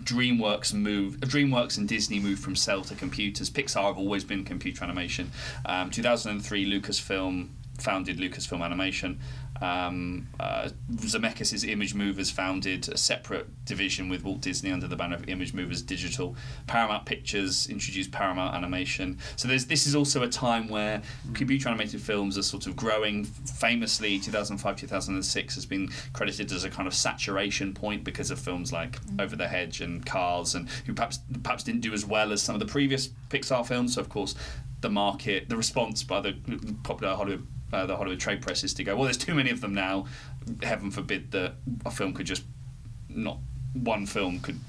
DreamWorks move DreamWorks and Disney moved from cel to computers. Pixar have always been computer animation. Um, 2003, Lucasfilm founded Lucasfilm Animation. Um, uh, Zemeckis' ImageMovers founded a separate division with Walt Disney under the banner of ImageMovers Digital. Paramount Pictures introduced Paramount Animation. So there's, this is also a time where computer animated films are sort of growing. Famously, 2005 2006 has been credited as a kind of saturation point because of films like Over the Hedge and Cars, and who perhaps perhaps didn't do as well as some of the previous Pixar films. So of course, the market, the response by the popular Hollywood. Uh, the Hollywood trade press is to go. Well, there's too many of them now. Heaven forbid that a film could just not one film could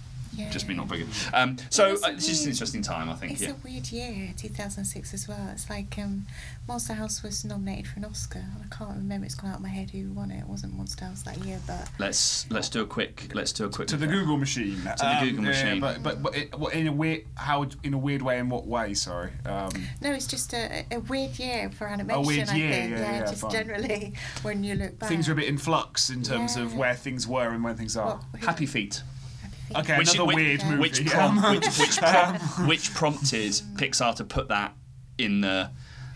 just be not very good. Um, so It's a uh, it's just an interesting time, I think. It's Yeah. a weird year, 2006 as well. It's like um, Monster House was nominated for an Oscar. I can't remember. It's gone out of my head who won it. It wasn't Monster House that year, but Let's let's do a quick let's do a quick To the Google machine. To the Google machine. but but, but it, what, in a weird how in a weird way in what way? Sorry. Um, no, it's just a, a weird year for animation. A weird I year, think. yeah, yeah, just fine. generally when you look back. things are a bit in flux in terms of where things were and where things are. Well, Happy Feet. Happy Feet. Okay, Which- another which- weird movie. Which, prom- which, which, prom- which prompted Pixar to put that in the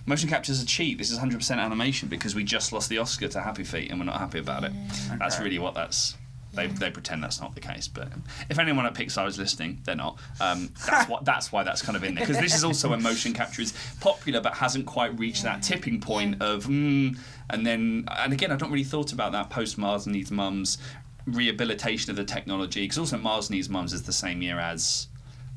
motion captures are cheap. This is 100% animation because we just lost the Oscar to Happy Feet and we're not happy about it. That's really what that's. They, they pretend that's not the case, but if anyone at Pixar is listening, they're not. Um, that's what that's why that's kind of in there because this is also when motion capture is popular but hasn't quite reached that tipping point of mm, and then and again I've not really thought about that post Mars and Needs Mums rehabilitation of the technology because also Mars Needs Mums is the same year as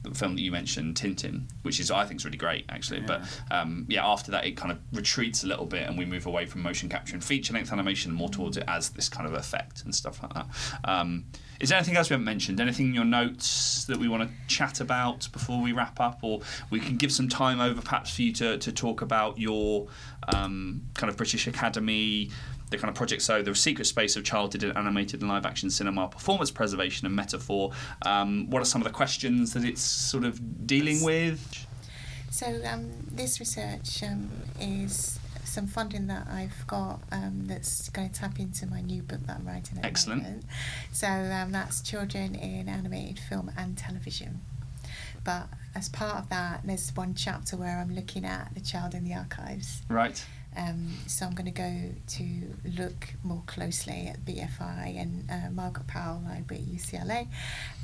the film that you mentioned, Tintin, which is I think is really great actually. But um, yeah, after that it kind of retreats a little bit and we move away from motion capture and feature length animation more towards it as this kind of effect and stuff like that. Um, is there anything else we haven't mentioned? Anything in your notes that we want to chat about before we wrap up, or we can give some time over perhaps for you to, to talk about your um, kind of British Academy the kind of project. So the secret space of childhood in animated and live action cinema, performance preservation and metaphor. Um, what are some of the questions that it's sort of dealing with? So um, this research um, is some funding that I've got um, that's going to tap into my new book that I'm writing at Excellent. moment. So um, that's children in animated film and television. But as part of that, there's one chapter where I'm looking at the child in the archives. Right. Um, so I'm going to go to look more closely at BFI and uh, Margaret Powell Library at UCLA,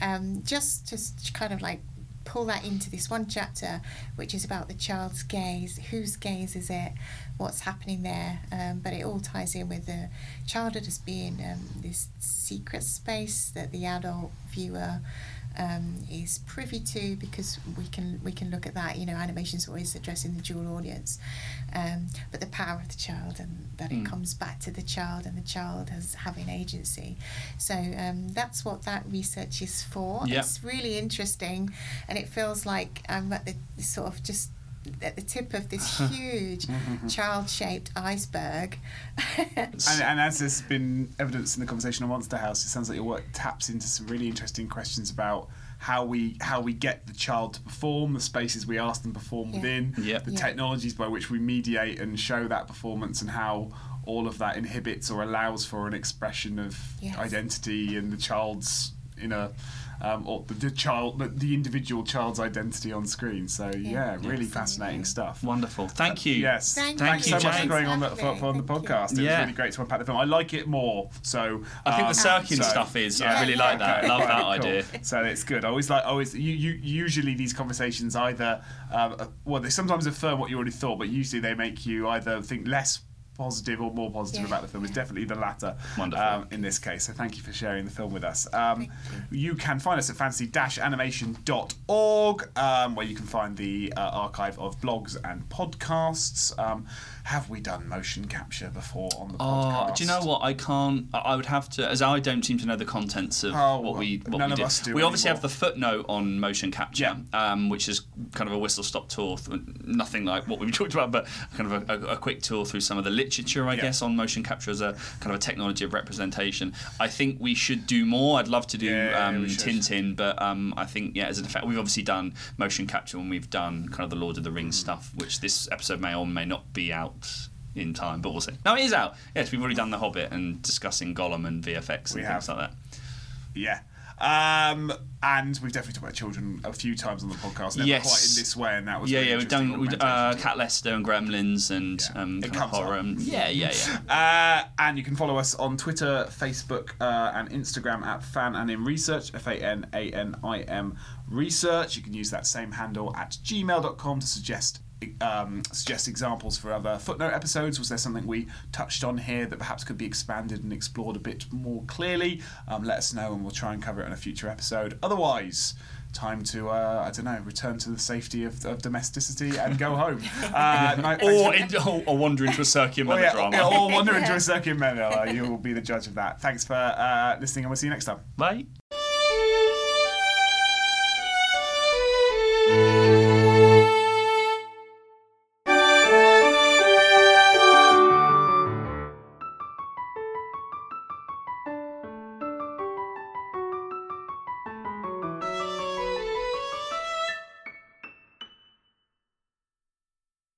um, just to kind of like pull that into this one chapter, which is about the child's gaze. Whose gaze is it? What's happening there? Um, but it all ties in with the childhood as being um, this secret space that the adult viewer um, is privy to because we can we can look at that. You know, animation's always addressing the dual audience, um, but the power of the child and that it Mm. comes back to the child and the child as having agency. So um, that's what that research is for. Yeah. It's really interesting, and it feels like I'm at the the sort of just at the tip of this huge child-shaped iceberg. And, and as there's been evidence in the conversation on Monster House, it sounds like your work taps into some really interesting questions about how we how we get the child to perform, the spaces we ask them to perform Yeah. within, Yeah. the Yeah. technologies by which we mediate and show that performance, and how all of that inhibits or allows for an expression of Yes. identity and the child's inner. Um, or the, the child, the, the individual child's identity on screen. So yeah, Yeah. really Absolutely. fascinating stuff. Wonderful. Thank you. Yes. Thank Thank you, so much for going on the, for, for on the Thank you. podcast. It Yeah. was really great to unpack the film. I like it more. So I think um, the circing so- stuff is. yeah. I really like that. Okay, Love that cool. idea. So it's good. I always like. I always. You, you usually these conversations either. Um, uh, well, they sometimes affirm what you already thought, but usually they make you either think less positive or more positive Yeah. about the film. It's definitely the latter. Wonderful. Um, in this case. So thank you for sharing the film with us. Um, you can find us at fantasy-animation.org, um, where you can find the uh, archive of blogs and podcasts. Um, have we done motion capture before on the Oh, podcast? do you know what? I can't. I I would have to, as I don't seem to know the contents of Oh, what we what none we of did. us do we obviously anymore. have the footnote on motion capture, Yeah. um, which is kind of a whistle stop tour. Th- nothing like what we've talked about, but kind of a, a, a quick tour through some of the literature, I Yeah. guess, on motion capture as a kind of a technology of representation. I think we should do more. I'd love to do Yeah, um. Tintin, but um, I think yeah, as a fact, we've obviously done motion capture when we've done kind of the Lord of the Rings Mm-hmm. stuff, which this episode may or may not be out in time, but we'll see. No, it is out. Yes, we've already done The Hobbit and discussing Gollum and VFX and We things have. like that. Yeah. Um, and we've definitely talked about children a few times on the podcast. Never Yes. quite in this way, and that was Yeah, yeah, we've done we've, uh. Cat Lester and Gremlins and Yeah. um, It kind of comes horror. And, yeah, yeah, yeah. Uh, and you can follow us on Twitter, Facebook, uh, and Instagram at Fan Anim Research, F A N A N I M Research. You can use that same handle at gmail.com to suggest. Um, suggest examples for other footnote episodes. Was there something we touched on here that perhaps could be expanded and explored a bit more clearly? Um, let us know and we'll try and cover it in a future episode. Otherwise, time to, uh, I don't know, return to the safety of, of domesticity and go home. Uh, night- Or, in, or, or wander into a Sirkian Oh, yeah, melodrama. yeah, or wander into a Sirkian meadow. You will be the judge of that. Thanks for uh, listening, and we'll see you next time. Bye.